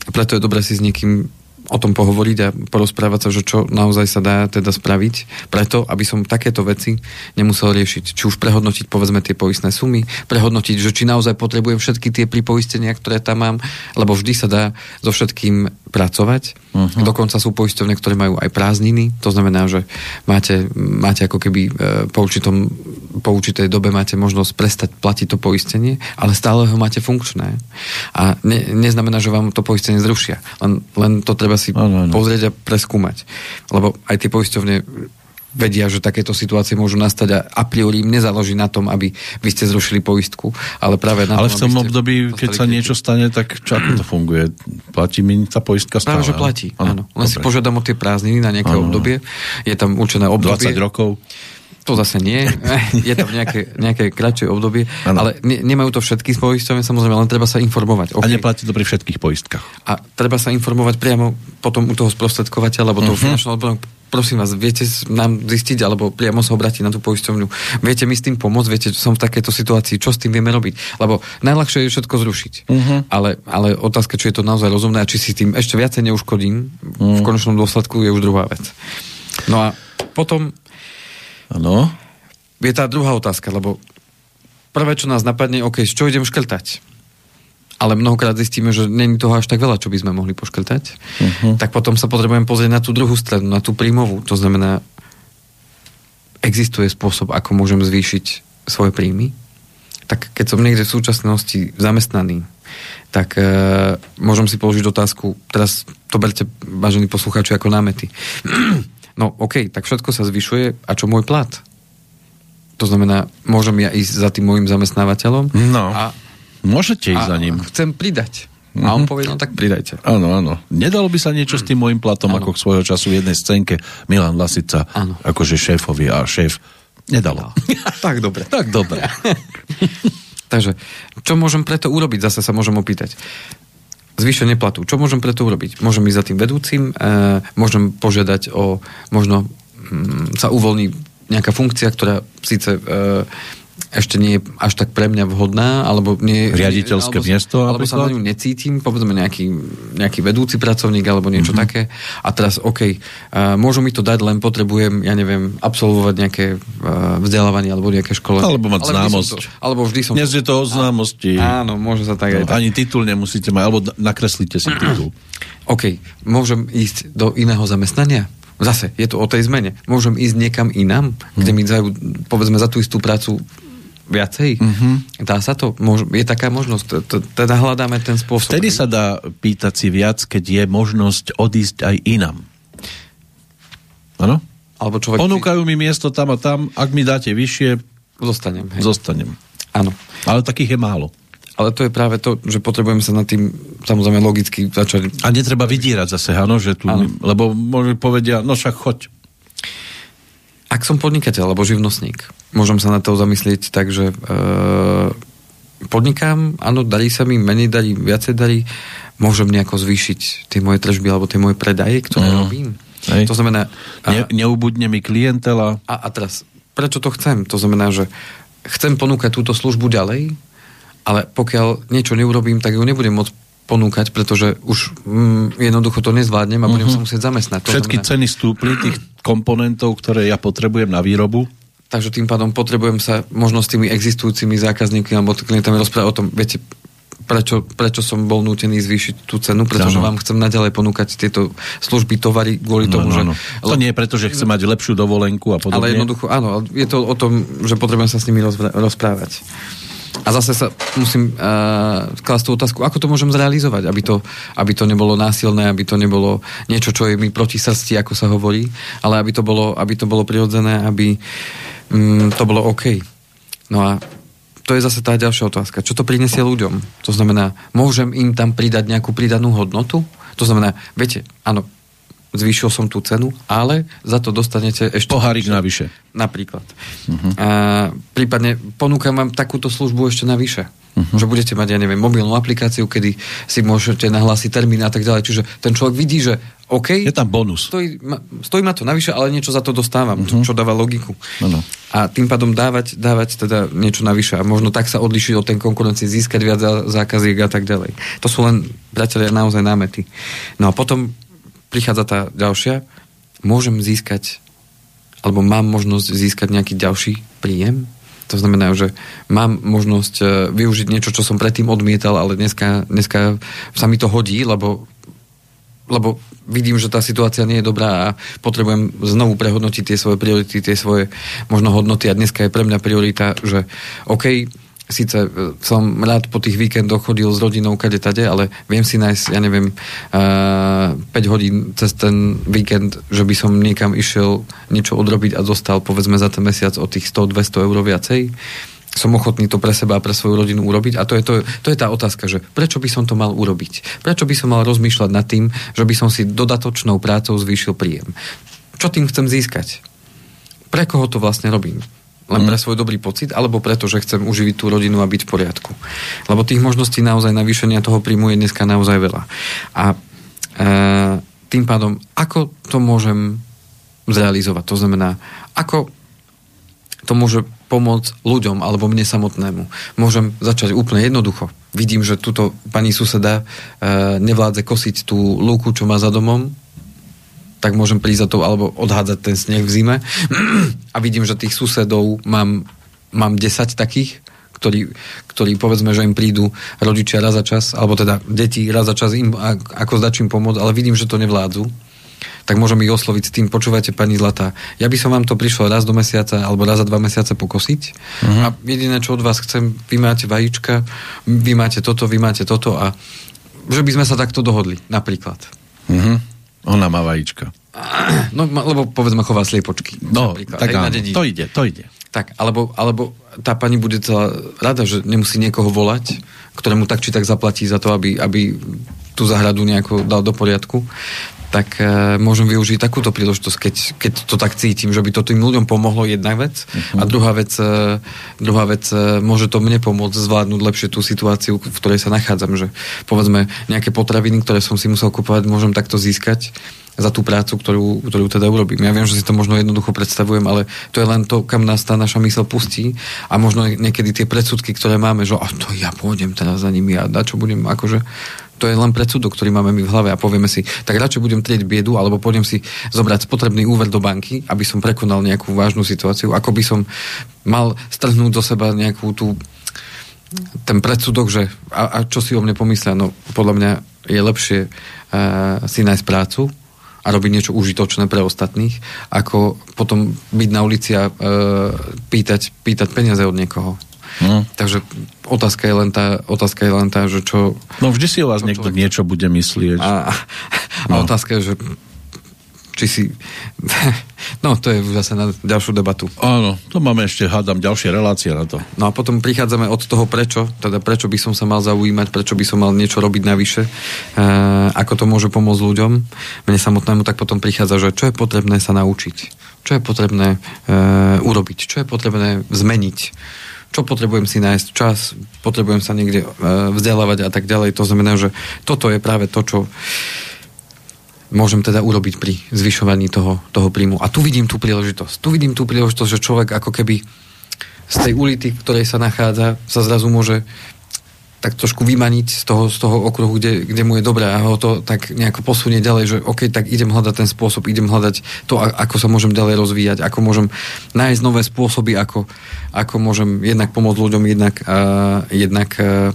A preto je dobré si s niekým o tom pohovoriť a porozprávať sa, že čo naozaj sa dá teda spraviť, preto, aby som takéto veci nemusel riešiť. Či už prehodnotiť, povedzme, tie poistné sumy, prehodnotiť, že či naozaj potrebujem všetky tie pripoistenia, ktoré tam mám, lebo vždy sa dá so všetkým pracovať. Uh-huh. Dokonca sú poisťovne, ktoré majú aj prázdniny, to znamená, že máte, máte ako keby e, po, určitom, po určitej dobe máte možnosť prestať platiť to poistenie, ale stále ho máte funkčné. A ne, neznamená, že vám to poistenie zrušia. Len, len to treba si ano, ano. pozrieť a preskúmať. Lebo aj tie poisťovne vedia, že takéto situácie môžu nastať a a priori im nezáleží na tom, aby vy ste zrušili poistku, ale práve na Ale tom, v tom období, keď sa niečo stane, tak čo ako to funguje? Platí mi tá poistka stále? Práve, že platí, áno. Len si požiadam o tie prázdniny na nejaké ano. obdobie. Je tam určené obdobie. 20 rokov? To zase nie. Je tam nejaké, nejaké kratšie obdobie, ano. ale ne, nemajú to všetky poisťovne, samozrejme, len treba sa informovať. Okay. A neplatí to pri všetkých poistkách. A treba sa informovať priamo potom u toho sprostredkovateľa, alebo toho uh-huh. finančného odboru. Prosím vás, viete nám zistiť, alebo priamo sa obrátiť na tú poisťovňu. Viete mi s tým pomôcť, viete, som v takejto situácii, čo s tým vieme robiť. Lebo najľahšie je všetko zrušiť. Uh-huh. Ale, ale otázka, či je to naozaj rozumné a či si tým ešte viacej neuškodím, uh-huh. v mhm. konečnom dôsledku je už druhá vec. No a potom Áno. Je tá druhá otázka, lebo prvé, čo nás napadne, OK, čo idem škrtať? Ale mnohokrát zistíme, že není toho až tak veľa, čo by sme mohli poškrtať. Uh-huh. Tak potom sa potrebujem pozrieť na tú druhú stranu, na tú príjmovú. To znamená, existuje spôsob, ako môžem zvýšiť svoje príjmy. Tak keď som niekde v súčasnosti zamestnaný, tak e, môžem si položiť otázku, teraz to berte, vážení poslucháči, ako námety. No OK, tak všetko sa zvyšuje. A čo môj plat? To znamená, môžem ja ísť za tým môjim zamestnávateľom no, a, môžete ísť a za ním. chcem pridať. Mm-hmm. A on mhm. povie, no tak pridajte. Áno, áno. Nedalo by sa niečo s tým môjim platom, ano. ako k svojho času v jednej scénke Milan Lasica, ano. akože šéfovi a šéf. Nedalo. No. tak dobre. tak dobre. Takže, čo môžem preto urobiť? Zase sa môžem opýtať zvýšenie platu. Čo môžem preto urobiť? Môžem ísť za tým vedúcim, e, môžem požiadať o, možno mm, sa uvoľní nejaká funkcia, ktorá síce e, ešte nie je až tak pre mňa vhodná, alebo nie... Riaditeľské alebo, miesto? Alebo sa na ňu necítim, povedzme nejaký, nejaký vedúci pracovník, alebo niečo mm-hmm. také. A teraz, OK, uh, môžu mi to dať, len potrebujem, ja neviem, absolvovať nejaké uh, vzdelávanie, alebo nejaké školenie. Alebo mať ale známosť. To, alebo vždy som... Dnes je to o známosti. Áno, môže sa tak no, aj tak. Ani titul nemusíte mať, alebo nakreslíte si titul. OK, môžem ísť do iného zamestnania? Zase, je to o tej zmene. Môžem ísť niekam inám, kde mi dajú, povedzme, za tú istú prácu viacej? Mm-hmm. Dá sa to? Je taká možnosť? Teda hľadáme ten spôsob. Vtedy sa dá pýtať si viac, keď je možnosť odísť aj inám. Áno? Alebo človek... Ponúkajú mi miesto tam a tam, ak mi dáte vyššie... Zostanem. Hej. Zostanem. Áno. Ale takých je málo. Ale to je práve to, že potrebujeme sa nad tým samozrejme logicky začať. A netreba vydírať zase, áno, že tu, ano. lebo môžu povedia, no však choď. Ak som podnikateľ alebo živnostník, môžem sa na to zamyslieť tak, že e, podnikám, áno, darí sa mi, menej darí, viacej darí, môžem nejako zvýšiť tie moje tržby alebo tie moje predaje, ktoré mm. robím. Hej. To znamená... Ne, neubudne mi klientela. A, a teraz, prečo to chcem? To znamená, že chcem ponúkať túto službu ďalej, ale pokiaľ niečo neurobím, tak ju nebudem môcť ponúkať, pretože už mm, jednoducho to nezvládnem a budem uh-huh. sa musieť zamestnať. To Všetky znamená... ceny stúpli tých komponentov, ktoré ja potrebujem na výrobu. Takže tým pádom potrebujem sa možno s tými existujúcimi zákazníkmi alebo klientami rozprávať o tom, viete, prečo, prečo som bol nútený zvýšiť tú cenu, pretože ano. vám chcem naďalej ponúkať tieto služby, tovary kvôli no, tomu, no, no. že... To nie je preto, že chcem mať lepšiu dovolenku a podobne. Ale jednoducho, áno, je to o tom, že potrebujem sa s nimi rozprávať. A zase sa musím uh, klásť tú otázku, ako to môžem zrealizovať, aby to, aby to nebolo násilné, aby to nebolo niečo, čo je mi proti srsti, ako sa hovorí, ale aby to bolo, aby to bolo prirodzené, aby um, to bolo OK. No a to je zase tá ďalšia otázka. Čo to prinesie ľuďom? To znamená, môžem im tam pridať nejakú pridanú hodnotu? To znamená, viete, áno, zvýšil som tú cenu, ale za to dostanete ešte... Pohárik navyše. Napríklad. Uh-huh. A, prípadne ponúkam vám takúto službu ešte navyše. Uh-huh. Že budete mať, ja neviem, mobilnú aplikáciu, kedy si môžete nahlásiť termín a tak ďalej. Čiže ten človek vidí, že OK. Je tam bonus. Stojí ma, stojí ma to navyše, ale niečo za to dostávam, uh-huh. čo, dáva logiku. Ano. A tým pádom dávať, dávať teda niečo navyše. A možno tak sa odlišiť od tej konkurencie, získať viac zákaziek a tak ďalej. To sú len, priatelia, naozaj námety. No a potom prichádza tá ďalšia, môžem získať, alebo mám možnosť získať nejaký ďalší príjem? To znamená, že mám možnosť e, využiť niečo, čo som predtým odmietal, ale dneska, dneska sa mi to hodí, lebo lebo vidím, že tá situácia nie je dobrá a potrebujem znovu prehodnotiť tie svoje priority, tie svoje možno hodnoty a dneska je pre mňa priorita, že OK, síce e, som rád po tých víkendoch chodil s rodinou kade tade, ale viem si nájsť, ja neviem, uh, e, 5 hodín cez ten víkend, že by som niekam išiel niečo odrobiť a zostal povedzme za ten mesiac o tých 100-200 eur viacej som ochotný to pre seba a pre svoju rodinu urobiť. A to je, to, to je tá otázka, že prečo by som to mal urobiť? Prečo by som mal rozmýšľať nad tým, že by som si dodatočnou prácou zvýšil príjem? Čo tým chcem získať? Pre koho to vlastne robím? Len pre mhm. svoj dobrý pocit, alebo preto, že chcem uživiť tú rodinu a byť v poriadku. Lebo tých možností naozaj navýšenia toho príjmu je dneska naozaj veľa. A e, tým pádom, ako to môžem zrealizovať? To znamená, ako to môže pomôcť ľuďom alebo mne samotnému. Môžem začať úplne jednoducho. Vidím, že túto pani suseda e, nevládze kosiť tú lúku, čo má za domom, tak môžem prísť za to, alebo odhádzať ten sneh v zime. A vidím, že tých susedov mám, mám 10 takých, ktorí, ktorí povedzme, že im prídu rodičia raz za čas, alebo teda deti raz za čas im ako zdačím pomôcť, ale vidím, že to nevládzu tak môžem ich osloviť s tým, počúvajte pani Zlatá, ja by som vám to prišlo raz do mesiaca alebo raz za dva mesiace pokosiť uh-huh. a jediné, čo od vás chcem, vy máte vajíčka, vy máte toto, vy máte toto a že by sme sa takto dohodli, napríklad. Uh-huh. Ona má vajíčka. No, lebo povedzme chová sliepočky. No, tak áno, to ide, to ide. Tak, alebo, alebo tá pani bude celá rada, že nemusí niekoho volať, ktorému tak či tak zaplatí za to, aby, aby tú zahradu nejako dal do poriadku tak uh, môžem využiť takúto príležitosť, keď, keď to tak cítim, že by to tým ľuďom pomohlo jedna vec uh-huh. a druhá vec, uh, druhá vec uh, môže to mne pomôcť zvládnuť lepšie tú situáciu, v ktorej sa nachádzam, že povedzme nejaké potraviny, ktoré som si musel kupovať, môžem takto získať za tú prácu, ktorú, ktorú teda urobím. Ja viem, že si to možno jednoducho predstavujem, ale to je len to, kam nás tá naša mysl pustí a možno niekedy tie predsudky, ktoré máme, že a to ja pôjdem teraz za nimi a na čo budem, akože to je len predsudok, ktorý máme my v hlave a povieme si, tak radšej budem trieť biedu, alebo pôjdem si zobrať spotrebný úver do banky, aby som prekonal nejakú vážnu situáciu, ako by som mal strhnúť do seba nejakú tú ten predsudok, že a, a čo si o mne pomyslia, no podľa mňa je lepšie uh, si nájsť prácu a robiť niečo užitočné pre ostatných, ako potom byť na ulici a e, pýtať, pýtať peniaze od niekoho. No. Takže otázka je len tá, otázka je len tá, že čo... No vždy si o vás niekto človek... niečo bude myslieť. A, no. a otázka je, že či si... No, to je zase na ďalšiu debatu. Áno, to máme ešte, hádam, ďalšie relácie na to. No a potom prichádzame od toho prečo, teda prečo by som sa mal zaujímať, prečo by som mal niečo robiť navyše, e, ako to môže pomôcť ľuďom. Mne samotnému tak potom prichádza, že čo je potrebné sa naučiť, čo je potrebné e, urobiť, čo je potrebné zmeniť čo potrebujem si nájsť čas, potrebujem sa niekde e, vzdelávať a tak ďalej. To znamená, že toto je práve to, čo môžem teda urobiť pri zvyšovaní toho, toho príjmu. A tu vidím tú príležitosť. Tu vidím tú príležitosť, že človek ako keby z tej ulity, v ktorej sa nachádza, sa zrazu môže tak trošku vymaniť z toho, z toho okruhu, kde, kde mu je dobré a ho to tak nejako posunie ďalej, že OK, tak idem hľadať ten spôsob, idem hľadať to, ako sa môžem ďalej rozvíjať, ako môžem nájsť nové spôsoby, ako, ako môžem jednak pomôcť ľuďom, jednak, uh, jednak uh,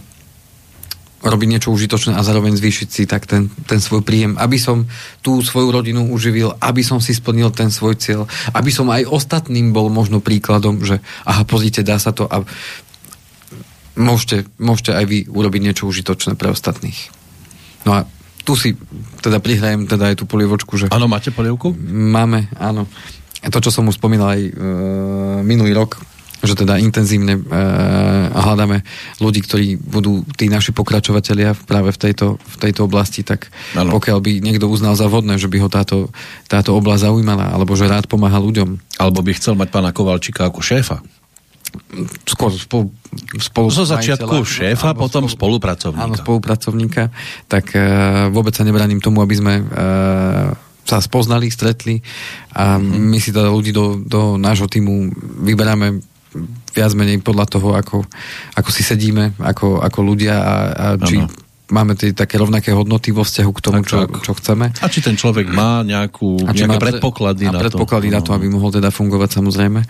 robiť niečo užitočné a zároveň zvýšiť si tak ten, ten svoj príjem, aby som tú svoju rodinu uživil, aby som si splnil ten svoj cieľ, aby som aj ostatným bol možno príkladom, že aha, pozrite, dá sa to. A môžete, môžete aj vy urobiť niečo užitočné pre ostatných. No a tu si teda prihrajem teda aj tú polievočku, že... Áno, máte polievku? Máme, áno. To, čo som už spomínal aj e, minulý rok, že teda intenzívne e, hľadáme ľudí, ktorí budú tí naši pokračovatelia práve v tejto, v tejto oblasti, tak ano. pokiaľ by niekto uznal za vhodné, že by ho táto, táto oblasť zaujímala, alebo že rád pomáha ľuďom. Alebo by chcel mať pána Kovalčíka ako šéfa. Skôr spolu, spolu Zo začiatku šéfa, potom spolu, spolupracovníka. Áno, spolupracovníka. Tak e, vôbec sa nebraním tomu, aby sme e, sa spoznali, stretli a mm-hmm. my si teda ľudí do, do nášho týmu vyberáme viac menej podľa toho, ako, ako si sedíme, ako, ako ľudia a, a či ano. Máme tie také rovnaké hodnoty vo vzťahu k tomu, tak, čo, čo chceme. A či ten človek má nejakú, a nejaké má predpoklady na predpoklady to. na to, aby mohol teda fungovať samozrejme.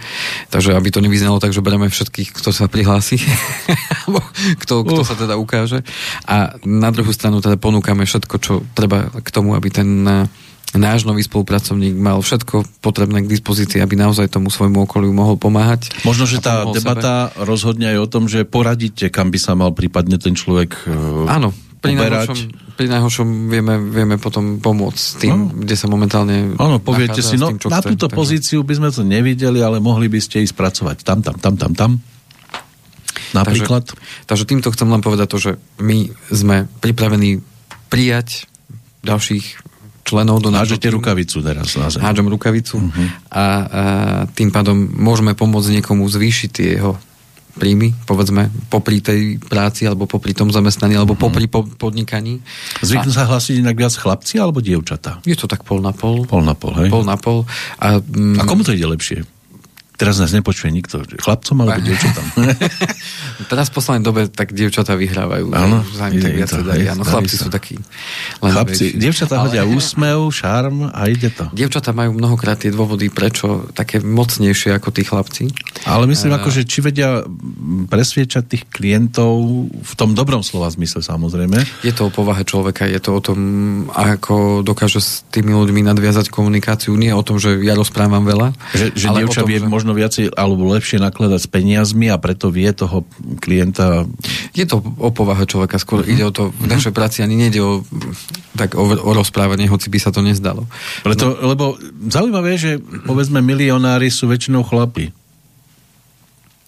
Takže aby to nevyznalo tak, že bereme všetkých, kto sa prihlási, kto, kto sa teda ukáže. A na druhú stranu teda ponúkame všetko, čo treba k tomu, aby ten náš nový spolupracovník mal všetko potrebné k dispozícii, aby naozaj tomu svojmu okoliu mohol pomáhať. Možno, že tá debata sebe. rozhodne aj o tom, že poradíte, kam by sa mal prípadne ten človek uh, Áno, pri najhoršom, pri najhoršom vieme, vieme potom pomôcť tým, no. kde sa momentálne Áno, poviete si, no tým, na chce, túto takže... pozíciu by sme to nevideli, ale mohli by ste ísť pracovať tam, tam, tam, tam, tam. Napríklad? Takže, takže týmto chcem len povedať to, že my sme pripravení prijať ďalších členov do nášho Hážete rukavicu teraz na zem. Hádžem rukavicu uh-huh. a, a tým pádom môžeme pomôcť niekomu zvýšiť tie jeho príjmy, povedzme, popri tej práci, alebo popri tom zamestnaní, alebo uh-huh. popri po, podnikaní. Zvyknú sa hlasiť inak viac chlapci alebo dievčatá? Je to tak pol na pol. Pol na pol, hej? Pol na pol. A, mm, a komu to ide lepšie? Teraz nás nepočuje nikto. Chlapcom alebo dievčatám? Teraz v poslednej dobe tak dievčatá vyhrávajú. Áno. Je, to, darí. Áno, chlapci sú takí Chlapci, dievčatá ale... hodia úsmev, šarm a ide to. Dievčatá majú mnohokrát tie dôvody, prečo také mocnejšie ako tí chlapci. Ale myslím, uh... ako, že či vedia presviečať tých klientov v tom dobrom slova zmysle samozrejme. Je to o povahe človeka, je to o tom, ako dokáže s tými ľuďmi nadviazať komunikáciu. Nie o tom, že ja rozprávam veľa. Že, že dievča vie že... možno možno viacej alebo lepšie nakladať s peniazmi a preto vie toho klienta... Je to o povahe človeka, skôr uh-huh. ide o to, v našej práci ani nejde o, tak o, o rozprávanie, hoci by sa to nezdalo. Preto, no. Lebo zaujímavé je, že povedzme milionári sú väčšinou chlapi.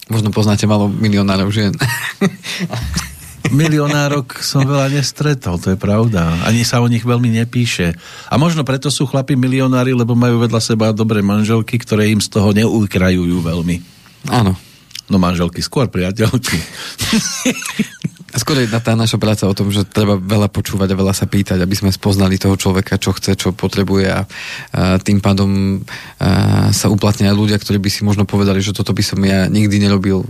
Možno poznáte malo milionárov žien. milionárok som veľa nestretol, to je pravda. Ani sa o nich veľmi nepíše. A možno preto sú chlapi milionári, lebo majú vedľa seba dobré manželky, ktoré im z toho neukrajujú veľmi. Áno. No manželky, skôr priateľky. Skôr je tá naša práca o tom, že treba veľa počúvať a veľa sa pýtať, aby sme spoznali toho človeka, čo chce, čo potrebuje a, a tým pádom a, sa uplatnia aj ľudia, ktorí by si možno povedali, že toto by som ja nikdy nerobil,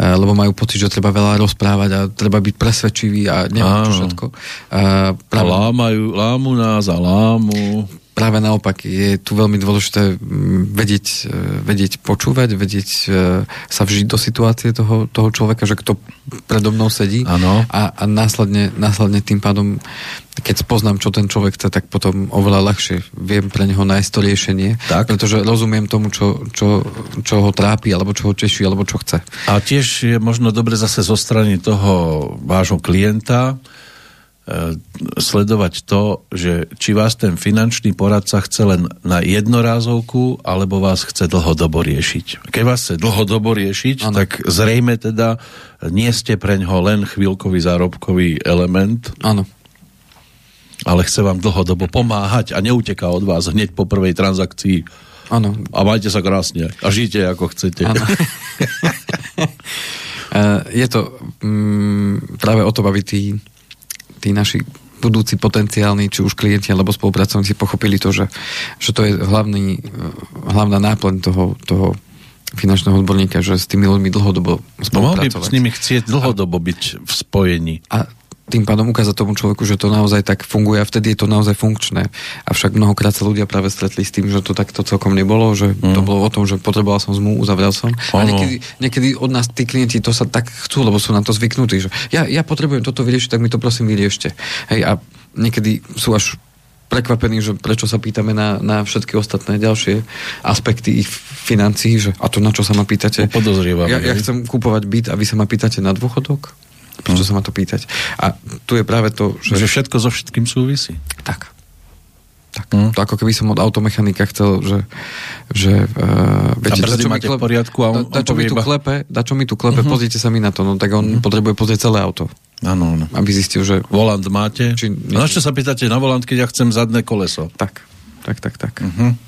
a, lebo majú pocit, že treba veľa rozprávať a treba byť presvedčivý a neviem čo všetko. A, práve... lámajú, lámu nás a lámu práve naopak je tu veľmi dôležité vedieť, e, vedieť počúvať, vedieť e, sa vžiť do situácie toho, toho človeka, že kto predo mnou sedí ano. a, a následne, následne tým pádom keď poznám, čo ten človek chce, tak potom oveľa ľahšie viem pre neho nájsť to riešenie, tak. pretože rozumiem tomu, čo, čo, čo ho trápi, alebo čo ho teší, alebo čo chce. A tiež je možno dobre zase zo strany toho vášho klienta, sledovať to, že či vás ten finančný poradca chce len na jednorázovku, alebo vás chce dlhodobo riešiť. Keď vás chce dlhodobo riešiť, ano. tak zrejme teda nie ste preňho len chvíľkový zárobkový element. Áno. Ale chce vám dlhodobo pomáhať a neuteká od vás hneď po prvej transakcii. Áno. A majte sa krásne a žite ako chcete. je to mm, práve o to, aby tí tí naši budúci potenciálni, či už klienti alebo spolupracovníci pochopili to, že, že to je hlavný, hlavná náplň toho, toho finančného odborníka, že s tými ľuďmi dlhodobo spolupracovať. No, by s nimi chcieť dlhodobo byť v spojení. A tým pádom ukázať tomu človeku, že to naozaj tak funguje a vtedy je to naozaj funkčné. Avšak mnohokrát sa ľudia práve stretli s tým, že to takto celkom nebolo, že mm. to bolo o tom, že potreboval som zmluvu, uzavrel som. Ano. A niekedy, niekedy od nás tí klienti to sa tak chcú, lebo sú na to zvyknutí, že ja, ja potrebujem toto vyriešiť, tak mi to prosím vyriešte. Hej, a niekedy sú až prekvapení, že prečo sa pýtame na, na všetky ostatné ďalšie aspekty ich financií, že a to na čo sa ma pýtate? Ja, ja chcem kúpovať byt a vy sa ma pýtate na dôchodok? Prečo sa ma to pýtať? A tu je práve to, že... Že všetko so všetkým súvisí. Tak. Tak. Mm. To ako keby som od automechanika chcel, že... že uh, viete, a máte klepe, v poriadku a on, da, da, čo mi tu klepe, da, čo mi tu klepe, uh-huh. pozrite sa mi na to. No tak on uh-huh. potrebuje pozrieť celé auto. Áno, áno. Aby zistil, že... Volant máte? Či, no, na čo sa pýtate na volant, keď ja chcem zadné koleso? Tak, tak, tak, tak. Uh-huh.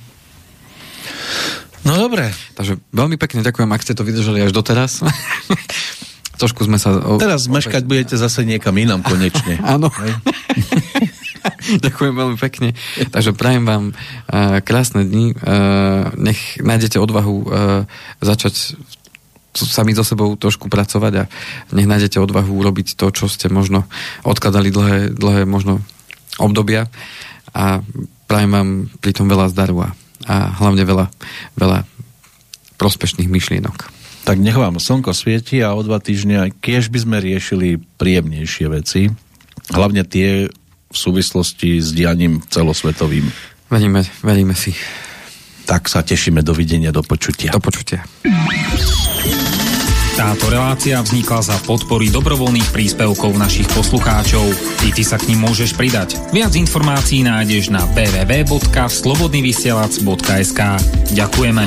No dobre. Takže veľmi pekne ďakujem, ak ste to vydržali až doteraz. Trošku sme sa... O, Teraz opäť... meškať budete zase niekam inám konečne. Áno. Ďakujem veľmi pekne. Takže prajem vám uh, krásne dni. Uh, nech nájdete odvahu uh, začať sami so sebou trošku pracovať a nech nájdete odvahu urobiť to, čo ste možno odkladali dlhé, dlhé možno obdobia a prajem vám pri tom veľa zdaru a, a hlavne veľa, veľa prospešných myšlienok. Tak nech vám slnko svieti a o dva týždňa kiež by sme riešili príjemnejšie veci. Hlavne tie v súvislosti s dianím celosvetovým. Veríme, veríme si. Tak sa tešíme. Dovidenia, do počutia. Do počutia. Táto relácia vznikla za podpory dobrovoľných príspevkov našich poslucháčov. I ty sa k ním môžeš pridať. Viac informácií nájdeš na www.slobodnyvysielac.sk Ďakujeme.